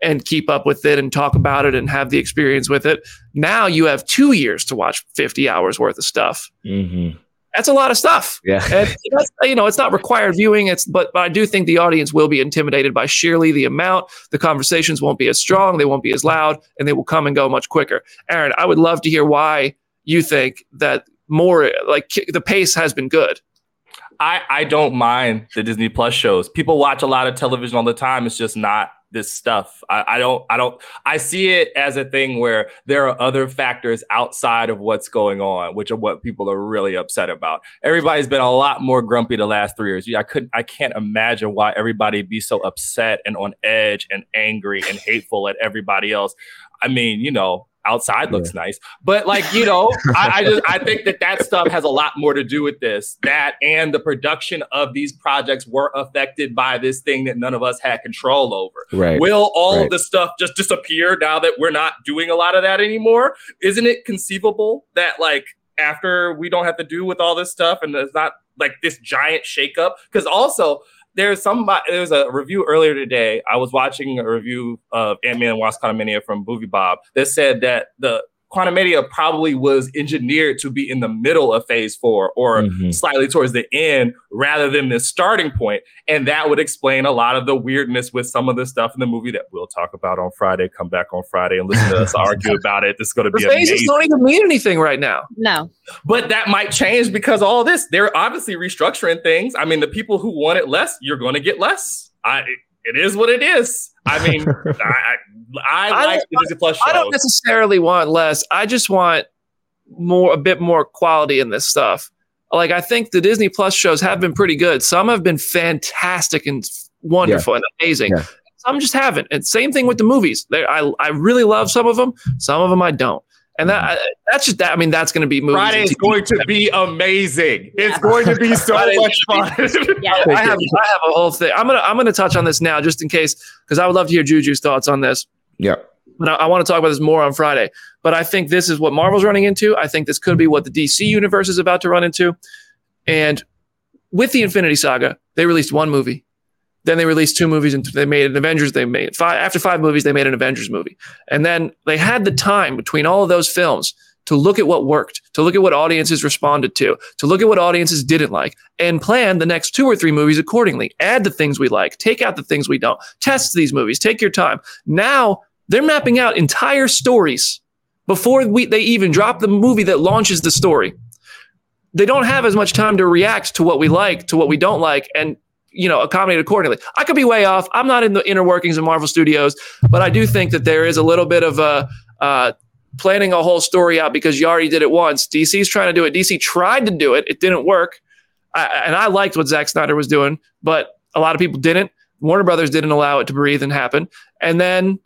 and keep up with it and talk about it and have the experience with it. Now you have two years to watch 50 hours worth of stuff. Mm-hmm that's a lot of stuff. Yeah. And you know, it's not required viewing. It's but, but I do think the audience will be intimidated by sheerly the amount. The conversations won't be as strong, they won't be as loud, and they will come and go much quicker. Erik, I would love to hear why you think that more like the pace has been good. I, I don't mind the Disney Plus shows. People watch a lot of television all the time. It's just not this stuff. I, I, don't, I don't, I see it as a thing where there are other factors outside of what's going on, which are what people are really upset about. Everybody's been a lot more grumpy the last three years. I couldn't, I can't imagine why everybody be so upset and on edge and angry and hateful at everybody else. I mean, you know, outside looks yeah. nice. But like you know I, I, just i think that that stuff has a lot more to do with this. That and the production of these projects were affected by this thing that none of us had control over. Right. Will all right. of the stuff just disappear now that we're not doing a lot of that anymore? Isn't it conceivable that like after we don't have to do with all this stuff and there's not like this giant shakeup? Because also there's some there's a review earlier today. I was watching a review of Ant Man and Wasp from Movie Bob that said that the Quantumania probably was engineered to be in the middle of phase four or mm-hmm. slightly towards the end rather than the starting point. And that would explain a lot of the weirdness with some of the stuff in the movie that we'll talk about on Friday. Come back on Friday and listen to us argue about it. This is going to be the phases amazing. don't even mean anything right now. No. But that might change because all this, they're obviously restructuring things. I mean, the people who want it less, you're going to get less. I it is what it is. I mean, I, I, I like the Disney Plus shows. I don't necessarily want less. I just want more, a bit more quality in this stuff. Like I think the Disney Plus shows have been pretty good. Some have been fantastic and wonderful yeah. and amazing. Yeah. Some just haven't. And same thing with the movies. They, I I really love some of them. Some of them I don't. And that mm-hmm. that's just that. I mean, that's going to be movies. Friday is going to be amazing. Yeah. It's going to be so much fun. yeah. I have I have a whole thing. I'm gonna I'm gonna touch on this now just in case because I would love to hear Juju's thoughts on this. Yeah. But I, I want to talk about this more on Friday. But I think this is what Marvel's running into. I think this could be what the DC universe is about to run into. And with the Infinity Saga, they released one movie then they released two movies and they made an Avengers. They made five after five movies. They made an Avengers movie, and then they had the time between all of those films to look at what worked, to look at what audiences responded to, to look at what audiences didn't like, and plan the next two or three movies accordingly. Add the things we like, take out the things we don't. Test these movies. Take your time. Now they're mapping out entire stories before we they even drop the movie that launches the story. They don't have as much time to react to what we like, to what we don't like, and you know accommodate accordingly. I could be way off. I'm not in the inner workings of Marvel Studios, but I do think that there is a little bit of a uh, planning a whole story out because you already did it once. DC's trying to do it. DC tried to do it. It didn't work. I, and I liked what Zack Snyder was doing, but a lot of people didn't. Warner Brothers didn't allow it to breathe and happen. And then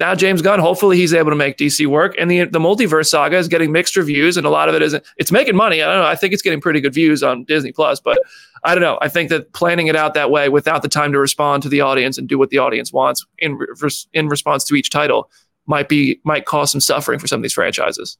now James Gunn, hopefully he's able to make DC work. And the the multiverse saga is getting mixed reviews, and a lot of it isn't. It's making money. I don't know. I think it's getting pretty good views on Disney Plus, but I don't know. I think that planning it out that way without the time to respond to the audience and do what the audience wants in in response to each title might be might cause some suffering for some of these franchises.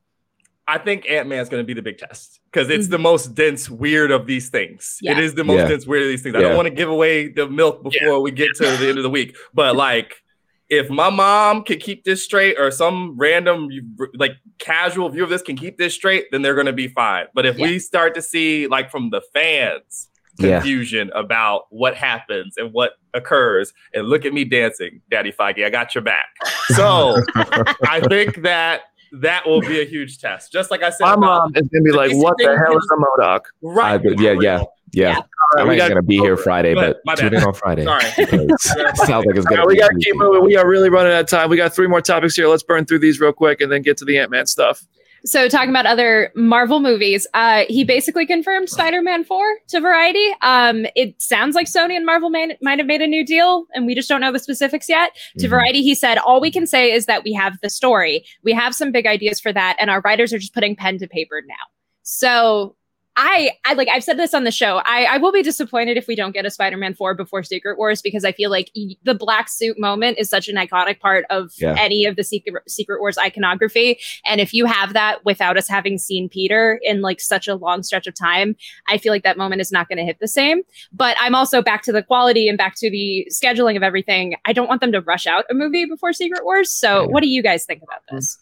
I think Ant Man is going to be the big test because it's mm-hmm. the most dense, weird of these things. Yeah. It is the most yeah. dense, weird of these things. I don't want to give away the milk before yeah. we get to the end of the week, but like, if my mom can keep this straight, or some random like casual view of this can keep this straight, then they're going to be fine. But if we start to see like from the fans confusion about what happens and what occurs, and look at me dancing, Daddy Feige, I got your back. So I think that that will be a huge test. Just like I said, my mom is gonna be like, "What the hell is a MODOK?" Right? Uh, yeah, yeah, yeah. yeah. I'm not gonna be here Friday, but tune in on Friday. Sorry, sounds like it's gonna. Right, we gotta keep moving. We are really running out of time. We got three more topics here. Let's burn through these real quick and then get to the Ant Man stuff. So, talking about other Marvel movies, uh, he basically confirmed Spider-Man Four to Variety. Um, it sounds like Sony and Marvel may, might have made a new deal, and we just don't know the specifics yet. Mm-hmm. To Variety, he said, "All we can say is that we have the story. We have some big ideas for that, and our writers are just putting pen to paper now." So I, I like I've said this on the show. I, I will be disappointed if we don't get a Spider-Man 4 before Secret Wars because I feel like the black suit moment is such an iconic part of yeah. any of the Secret Secret Wars iconography. And if you have that without us having seen Peter in like such a long stretch of time, I feel like that moment is not going to hit the same. But I'm also back to the quality and back to the scheduling of everything. I don't want them to rush out a movie before Secret Wars. So, yeah. what do you guys think about this?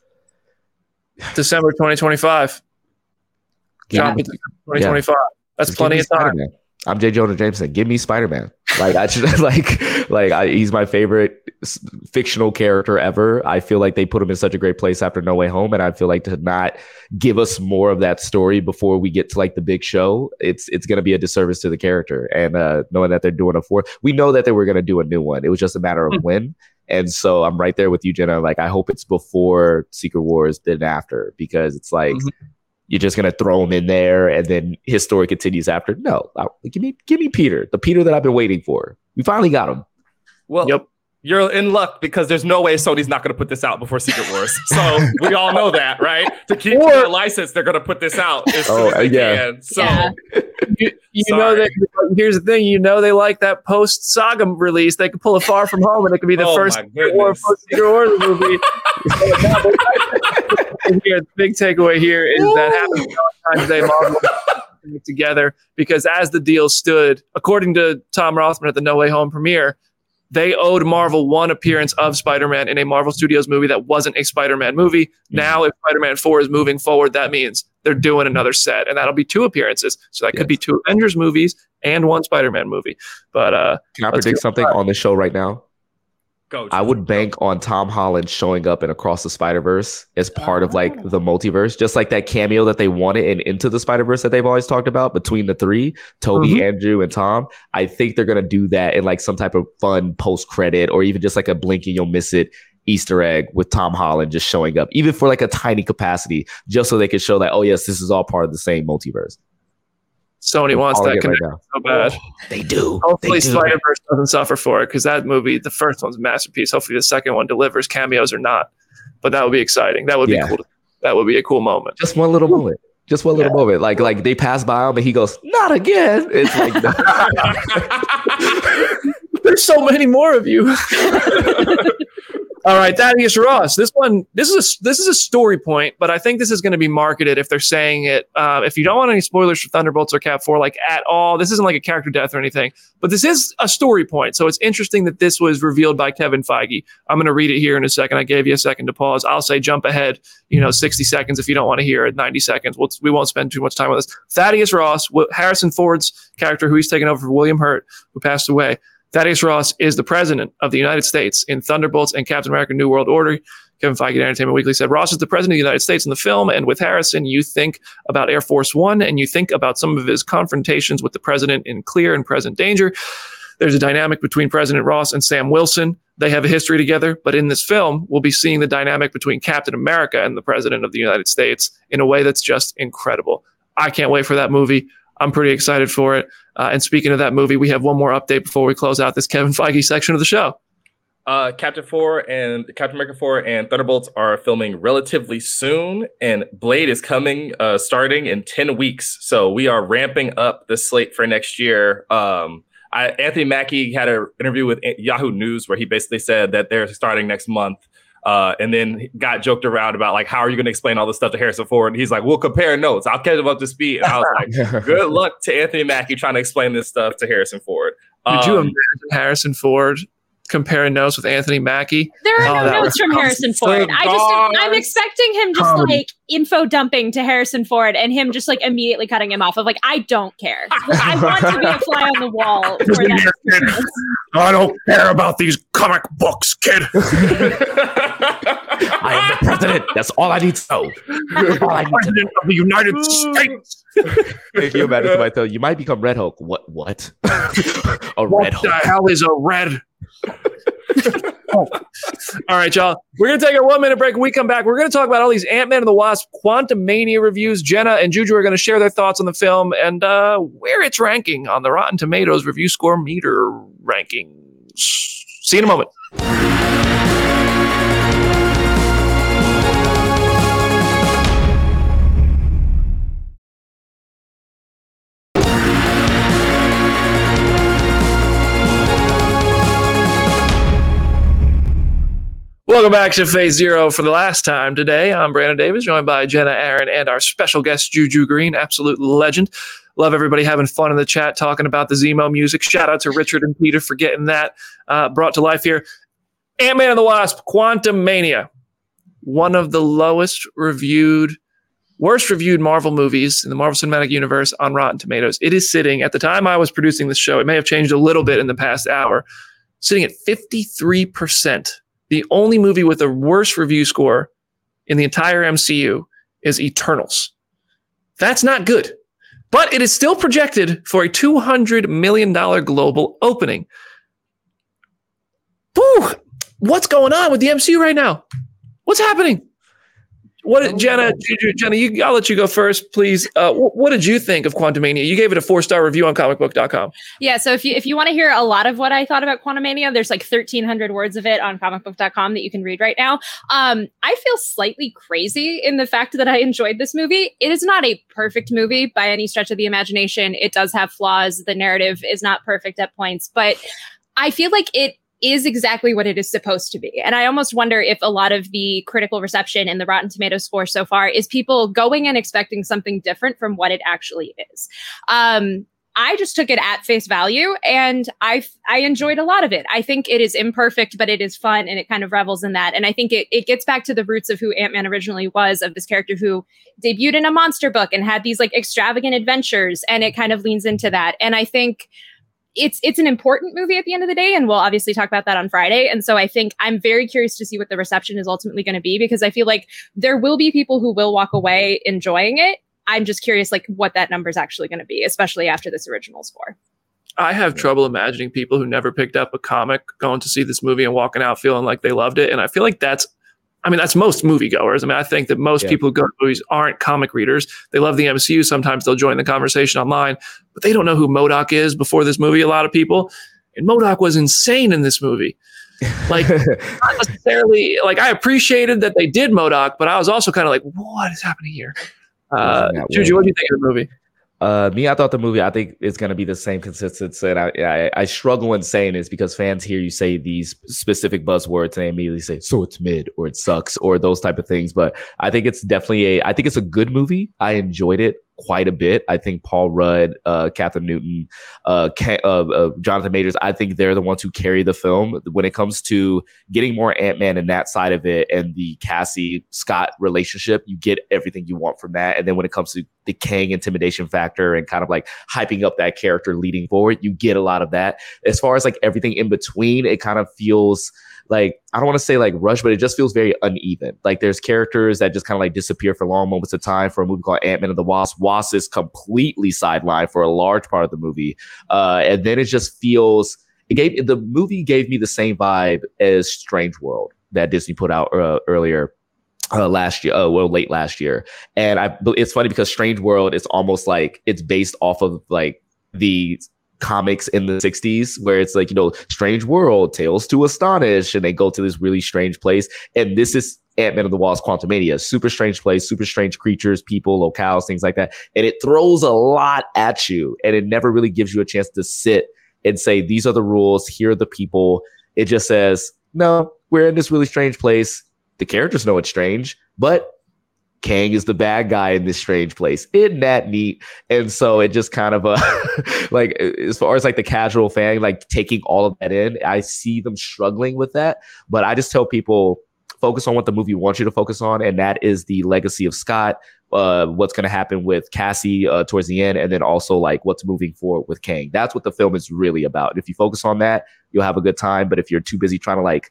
December 2025. Yeah. 2025. Yeah. That's Just plenty of time. Spider-Man. I'm J. Jonah Jameson. Give me Spider Man. Like I should like like I, he's my favorite fictional character ever. I feel like they put him in such a great place after No Way Home, and I feel like to not give us more of that story before we get to like the big show, it's it's going to be a disservice to the character. And uh, knowing that they're doing a fourth, we know that they were going to do a new one. It was just a matter of mm-hmm. when. And so I'm right there with you, Jenna. Like I hope it's before Secret Wars than after because it's like. Mm-hmm you're just gonna throw him in there and then his story continues after. No, give me give me Peter, the Peter that I've been waiting for. We finally got him. Well, yep. You're in luck because there's no way Sony's not going to put this out before Secret Wars. So we all know that, right? To keep or, the license, they're going to put this out as oh, soon oh, as they yeah. can. So yeah. you, you know that here's the thing, you know they like that post saga release. They could pull a Far From Home, and it could be the oh first Secret Wars movie. here, the big takeaway here is Ooh. that happened times they Marvel together because as the deal stood, according to Tom Rothman at the No Way Home premiere, they owed Marvel one appearance of Spider-Man in a Marvel Studios movie that wasn't a Spider-Man movie. Mm-hmm. Now, if Spider-Man 4 is moving forward, that means they're doing another set, and that'll be two appearances. So that yes. could be two Avengers movies and one Spider-Man movie. But uh, can I predict something on the show right now? Go. I would bank on Tom Holland showing up in Across the Spider Verse as part oh. of like the multiverse, just like that cameo that they wanted in Into the Spider Verse that they've always talked about between the three, Tobey, mm-hmm. Andrew, and Tom. I think they're gonna do that in like some type of fun post credit or even just like a blink and you'll miss it Easter egg with Tom Holland just showing up, even for like a tiny capacity, just so they can show that oh yes, this is all part of the same multiverse. Sony wants that connection right so bad. Oh, they do. Hopefully, Spider Verse doesn't suffer for it because that movie, the first one's a masterpiece. Hopefully, the second one delivers cameos or not. But that would be exciting. That would be yeah. cool. that would be a cool moment. Just one little moment. Just one little yeah. moment. Like like they pass by him and he goes, "Not again." It's like there's so many more of you. All right, Thaddeus Ross. This one, this is a this is a story point, but I think this is going to be marketed if they're saying it. Uh, if you don't want any spoilers for Thunderbolts or Cap Four, like at all, this isn't like a character death or anything, but this is a story point. So it's interesting that this was revealed by Kevin Feige. I'm going to read it here in a second. I gave you a second to pause. I'll say jump ahead, you know, 60 seconds if you don't want to hear it. 90 seconds. We'll, we won't spend too much time with this. Thaddeus Ross, Harrison Ford's character, who he's taken over for William Hurt, who passed away. Thaddeus Ross is the president of the United States in Thunderbolts and Captain America New World Order. Kevin Feige at Entertainment Weekly said Ross is the president of the United States in the film, and with Harrison, you think about Air Force One, and you think about some of his confrontations with the president in Clear and Present Danger. There's a dynamic between President Ross and Sam Wilson. They have a history together, but in this film, we'll be seeing the dynamic between Captain America and the President of the United States in a way that's just incredible. I can't wait for that movie. I'm pretty excited for it. Uh, and speaking of that movie, we have one more update before we close out this Kevin Feige section of the show. Uh, Captain Four and Captain America Four and Thunderbolts are filming relatively soon, and Blade is coming, uh, starting in ten weeks. So we are ramping up the slate for next year. Um, I, Anthony Mackie had an interview with Yahoo News where he basically said that they're starting next month. Uh, and then got joked around about like, how are you going to explain all this stuff to Harrison Ford? And he's like, we'll compare notes. I'll catch him up to speed. And I was like, good luck to Anthony Mackie trying to explain this stuff to Harrison Ford. Could you um, imagine Harrison Ford comparing notes with Anthony Mackie. There are oh, no notes from Harrison Ford. I just I'm expecting him just um, like info dumping to Harrison Ford and him just like immediately cutting him off of like I don't care. I want to be a fly on the wall for that. I don't care about these comic books, kid. I am the president. That's all I need to know. All I need president of the United States. if you imagine somebody you, you might become Red Hulk. What? What? a what Red Hulk. What the hell is a red All right, y'all. We're to take a one minute break. When we come back, we're to talk about all these Ant Man and the Wasp Quantumania reviews. Jenna and Juju are to share their thoughts on the film and uh, where it's ranking on the Rotten Tomatoes review score meter rankings. See you in a moment. Welcome back to Phase Zero for the last time today. I'm Brandon Davis, joined by Jenna Erik and our special guest, Juju Green, absolute legend. Love everybody having fun in the chat talking about the Zemo music. Shout out to Richard and Peter for getting that uh, brought to life here. Ant Man and the Wasp, Quantumania, one of the lowest reviewed, worst reviewed Marvel movies in the Marvel Cinematic Universe on Rotten Tomatoes. It is sitting at the time I was producing this show, it may have changed a little bit in the past hour, sitting at 53% the only movie with a worse review score in the entire MCU is Eternals. That's not good, but it is still projected for a $200 million global opening. Whew, what's going on with the MCU right now? What's happening? What did Jenna? Jenna, you, I'll let you go first, please. Uh, what, what did you think of Quantumania? You gave it a four star review on ComicBook.com. Yeah, so if you if you want to hear a lot of what I thought about Quantumania, there's like 1,300 words of it on ComicBook.com that you can read right now. Um, I feel slightly crazy in the fact that I enjoyed this movie. It is not a perfect movie by any stretch of the imagination. It does have flaws. The narrative is not perfect at points, but I feel like it is exactly what it is supposed to be. And I almost wonder if a lot of the critical reception and the Rotten Tomato score so far is people going and expecting something different from what it actually is. Um, I just took it at face value and I I enjoyed a lot of it. I think it is imperfect, but it is fun and it kind of revels in that. And I think it, it gets back to the roots of who Ant-Man originally was, of this character who debuted in a monster book and had these like extravagant adventures. And it kind of leans into that. And I think it's it's an important movie at the end of the day and we'll obviously talk about that on Friday. And so I think I'm very curious to see what the reception is ultimately going to be because I feel like there will be people who will walk away enjoying it. I'm just curious like what that number is actually going to be especially after this original score. I have trouble imagining people who never picked up a comic going to see this movie and walking out feeling like they loved it and I feel like that's I mean, that's most moviegoers. I mean, I think that most yeah. people who go to movies aren't comic readers. They love the MCU. Sometimes they'll join the conversation online, but they don't know who MODOK is before this movie. A lot of people, and MODOK was insane in this movie. Like, not necessarily. Like, I appreciated that they did MODOK, but I was also kind of like, what is happening here? Uh, Juju, what do you think of the movie? Uh, me, I thought the movie. I think it's going to be the same consistency. And I, I, I struggle in saying this because fans hear you say these specific buzzwords and they immediately say, "So it's mid," or "It sucks," or those type of things. But I think it's definitely a. I think it's a good movie. I enjoyed it quite a bit. I think Paul Rudd, uh, Kathryn Newton, uh, uh, uh, Jonathan Majors, I think they're the ones who carry the film when it comes to getting more Ant Man and that side of it and the Cassie Scott relationship. You get everything you want from that. And then when it comes to the Kang intimidation factor and kind of like hyping up that character leading forward, you get a lot of that. As far as like everything in between, it kind of feels like I don't want to say like rush, but it just feels very uneven. Like there's characters that just kind of like disappear for long moments of time. For a movie called Ant Man and the Wasp, Wasp is completely sidelined for a large part of the movie, uh, and then it just feels. It gave the movie gave me the same vibe as Strange World that Disney put out uh, earlier uh, last year, uh, well, late last year. And I, it's funny because Strange World is almost like it's based off of like the comics in the 60s where it's like you know strange world tales to astonish and they go to this really strange place. And this is ant-man of the wasp quantumania super strange place super strange creatures people locales things like that. And it throws a lot at you and it never really gives you a chance to sit and say these are the rules. Here are the people. It just says no we're in this really strange place. The characters know it's strange but Kang is the bad guy in this strange place. Isn't that neat? And so it just kind of uh like as far as like the casual fan, like taking all of that in, I see them struggling with that. But I just tell people focus on what the movie wants you to focus on, and that is the legacy of Scott, uh, what's going to happen with Cassie uh, towards the end, and then also like what's moving forward with Kang. That's what the film is really about. If you focus on that, you'll have a good time. But if you're too busy trying to like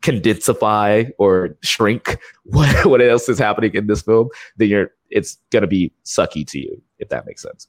condensify or shrink what, what else is happening in this film, then you're it's gonna be sucky to you, if that makes sense.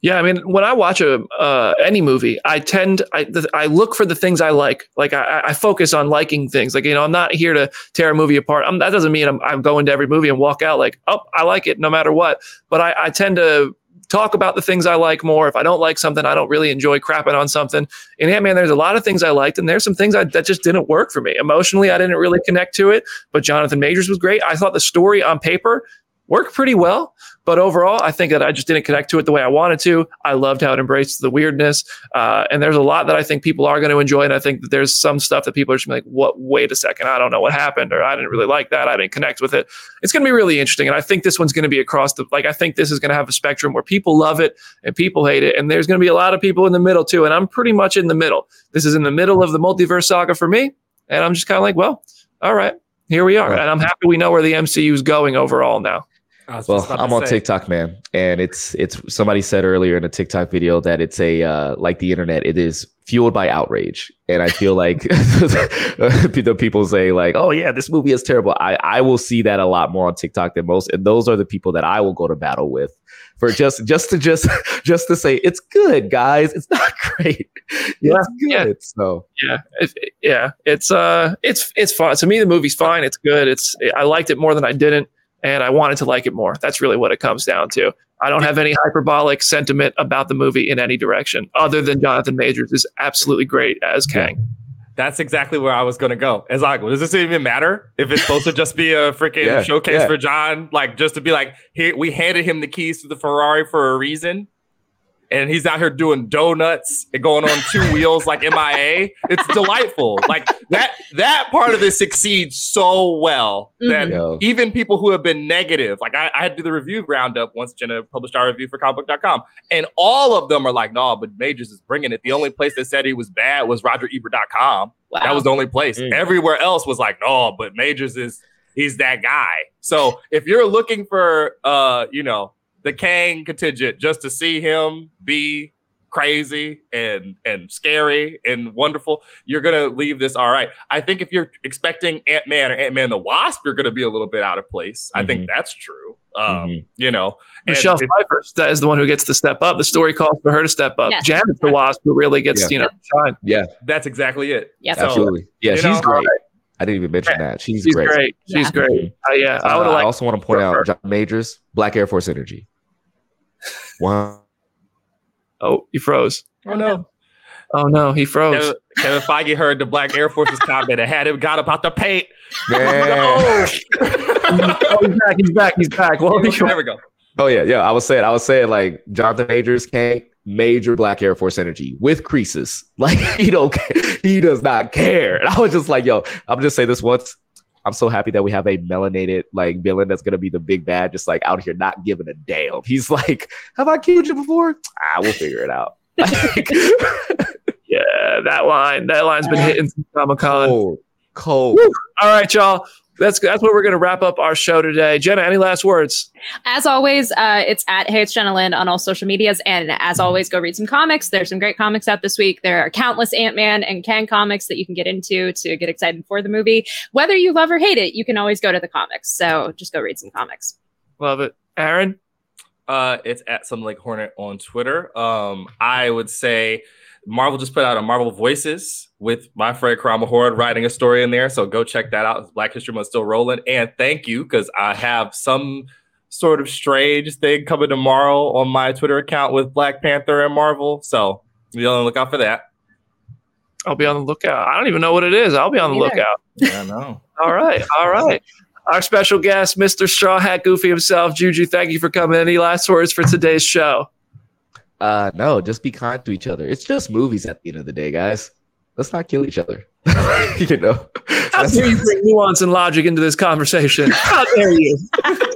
Yeah, I mean, when I watch a uh, any movie, I tend I I look for the things I like. Like I, I focus on liking things. Like you know, I'm not here to tear a movie apart. I'm, that doesn't mean I'm I'm going to every movie and walk out like, oh, I like it no matter what. But I, I tend to talk about the things I like more. If I don't like something, I don't really enjoy crapping on something. In Ant Man, there's a lot of things I liked, and there's some things I, that just didn't work for me. Emotionally, I didn't really connect to it, but Jonathan Majors was great. I thought the story on paper worked pretty well. But overall, I think that I just didn't connect to it the way I wanted to. I loved how it embraced the weirdness. Uh, and there's a lot that I think people are going to enjoy. And I think that there's some stuff that people are just like, what, wait a second, I don't know what happened, or I didn't really like that. I didn't connect with it. It's going to be really interesting. And I think this one's going to be across the, like, I think this is going to have a spectrum where people love it and people hate it. And there's going to be a lot of people in the middle too. And I'm pretty much in the middle. This is in the middle of the multiverse saga for me. And I'm just kind of like, well, all right, here we are. And I'm happy we know where the MCU is going overall now. Well, I'm on say. TikTok, man, and it's it's somebody said earlier in a TikTok video that it's a uh, like the internet. It is fueled by outrage, and I feel like the people say like, "Oh yeah, this movie is terrible." I I will see that a lot more on TikTok than most, and those are the people that I will go to battle with for just just to just just to say it's good, guys. It's not great. Yeah, it's good. Yeah. So yeah, it, yeah, it's uh, it's it's fun. To me, the movie's fine. It's good. It's I liked it more than I didn't and I wanted to like it more. That's really what it comes down to. I don't have any hyperbolic sentiment about the movie in any direction, other than Jonathan Majors is absolutely great as Kang. That's exactly where I was going to go. As like, does this even matter if it's supposed to just be a freaking yeah, showcase yeah. for John? Like, just to be like, here, we handed him the keys to the Ferrari for a reason and he's out here doing donuts and going on two wheels like MIA. It's delightful. Like that that part of this succeeds so well that mm-hmm. even people who have been negative, like I, I, had to do the review roundup once Jenna published our review for comicbook.com, and all of them are like, no, but Majors is bringing it. The only place that said he was bad was RogerEbert.com. Wow. That was the only place. Mm. Everywhere else was like, no, but Majors is he's that guy. So if you're looking for uh, you know, the Kang contingent just to see him be crazy and and scary and wonderful, you're gonna leave this all right. I think if you're expecting Ant Man or Ant Man the Wasp, you're gonna be a little bit out of place. Mm-hmm. I think mm-hmm. that's true. Um, mm-hmm. You know, Michelle it, Pfeiffer that is the one who gets to step up. The story calls for her to step up. Yes. Janet the Wasp who really gets yeah. you know shine. Yeah, that's exactly it. Yeah, so, absolutely. Yeah, she's know, great. I didn't even mention that. She's, she's great. great. She's yeah. great. Uh, yeah, uh, I, I also want to point out John Majors, Black Air Force Energy. Wow. Oh, he froze. Oh no. Oh no, he froze. Kevin, Kevin Feige heard the Black Air Force's comment and had him got about the paint. Man. oh, he's back. He's back. He's back. Well, there we go. Oh yeah, yeah. I was saying, I was saying, like Jonathan Majors came major Black Air Force energy with creases. Like he don't, he does not care. And I was just like, yo, I'm just say this once. I'm so happy that we have a melanated like villain that's gonna be the big bad, just like out here not giving a damn. He's like, "Have I killed you before? Ah, we'll figure it out." yeah, that line, that line's been hitting Comic Con. Cold, cold. All right, y'all. That's that's where we're going to wrap up our show today. Jenna, any last words? As always, uh, it's at Hey It's Jenna Lynn on all social medias, and as always, go read some comics. There's some great comics out this week. There are countless Ant Man and Kang comics that you can get into to get excited for the movie. Whether you love or hate it, you can always go to the comics. So just go read some comics. Love it, Erik. Uh, it's at some like Hornet on Twitter. Um, I would say Marvel just put out a Marvel Voices with my friend Karama Horne writing a story in there. So go check that out. Black History Month still rolling. And thank you because I have some sort of strange thing coming tomorrow on my Twitter account with Black Panther and Marvel. So be on the lookout for that. I'll be on the lookout. I don't even know what it is. I'll be on the Neither. lookout. Yeah, I know. All right. All right. Our special guest, Mr. Straw Hat Goofy himself, Juju, thank you for coming. Any last words for today's show? Uh, no, just be kind to each other. It's just movies at the end of the day, guys. Let's not kill each other. you know, How dare you bring nuance and logic into this conversation? How dare you?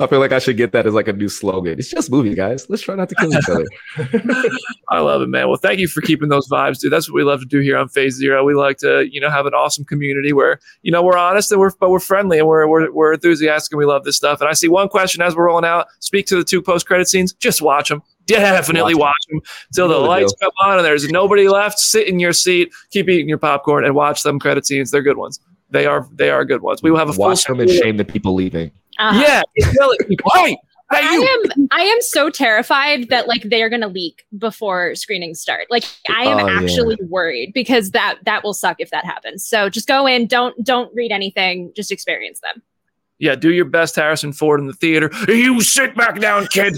I feel like I should get that as like a new slogan. It's just movie, guys. Let's try not to kill each other. I love it, man. Well, thank you for keeping those vibes, dude. That's what we love to do here on Phase Zero. We like to, you know, have an awesome community where, you know, we're honest and we're but we're friendly and we're we're, we're enthusiastic and we love this stuff. And I see one question as we're rolling out. Speak to the two post credit scenes. Just watch them. Definitely Watch watch them till the Really lights do. come on and there's nobody left. Sit in your seat, keep eating your popcorn, and watch them credit scenes. They're good ones. They are they are good ones. We will have a full Watch them and shame the people leaving. Uh-huh. Yeah, yell at people. Hey, hey, I am I am so terrified that like they are gonna leak before screenings start. Like I am Oh, yeah. actually worried because that that will suck if that happens. So just go in, don't don't read anything, just experience them. yeah, do your best, Harrison Ford, in the theater. You sit back down, kid.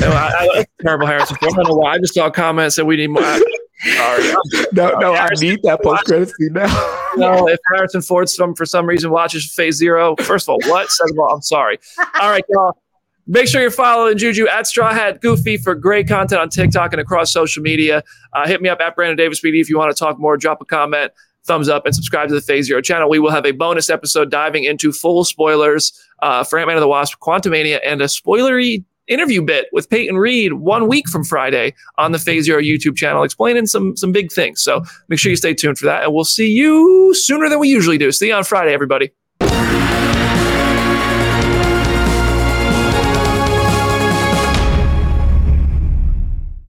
No, I, I terrible Harrison Ford. I don't know why. I just saw a comment that said we need more. I- Sorry. No, no, I need that post credit scene now. No, if Harrison Ford some for some reason watches Phase Zero, first of all, what? Second of all, I'm sorry. All right, y'all. Make sure you're following Juju at Straw Hat Goofy for great content on TikTok and across social media. Uh, hit me up at Brandon Davis PD if you want to talk more. Drop a comment, thumbs up, and subscribe to the Phase Zero channel. We will have a bonus episode diving into full spoilers uh, for Ant Man and the Wasp, Quantumania, and a spoilery interview bit with Peyton Reed one week from Friday on the Phase Zero YouTube channel, explaining some some big things. So make sure you stay tuned for that, and we'll see you sooner than we usually do. See you on Friday, everybody.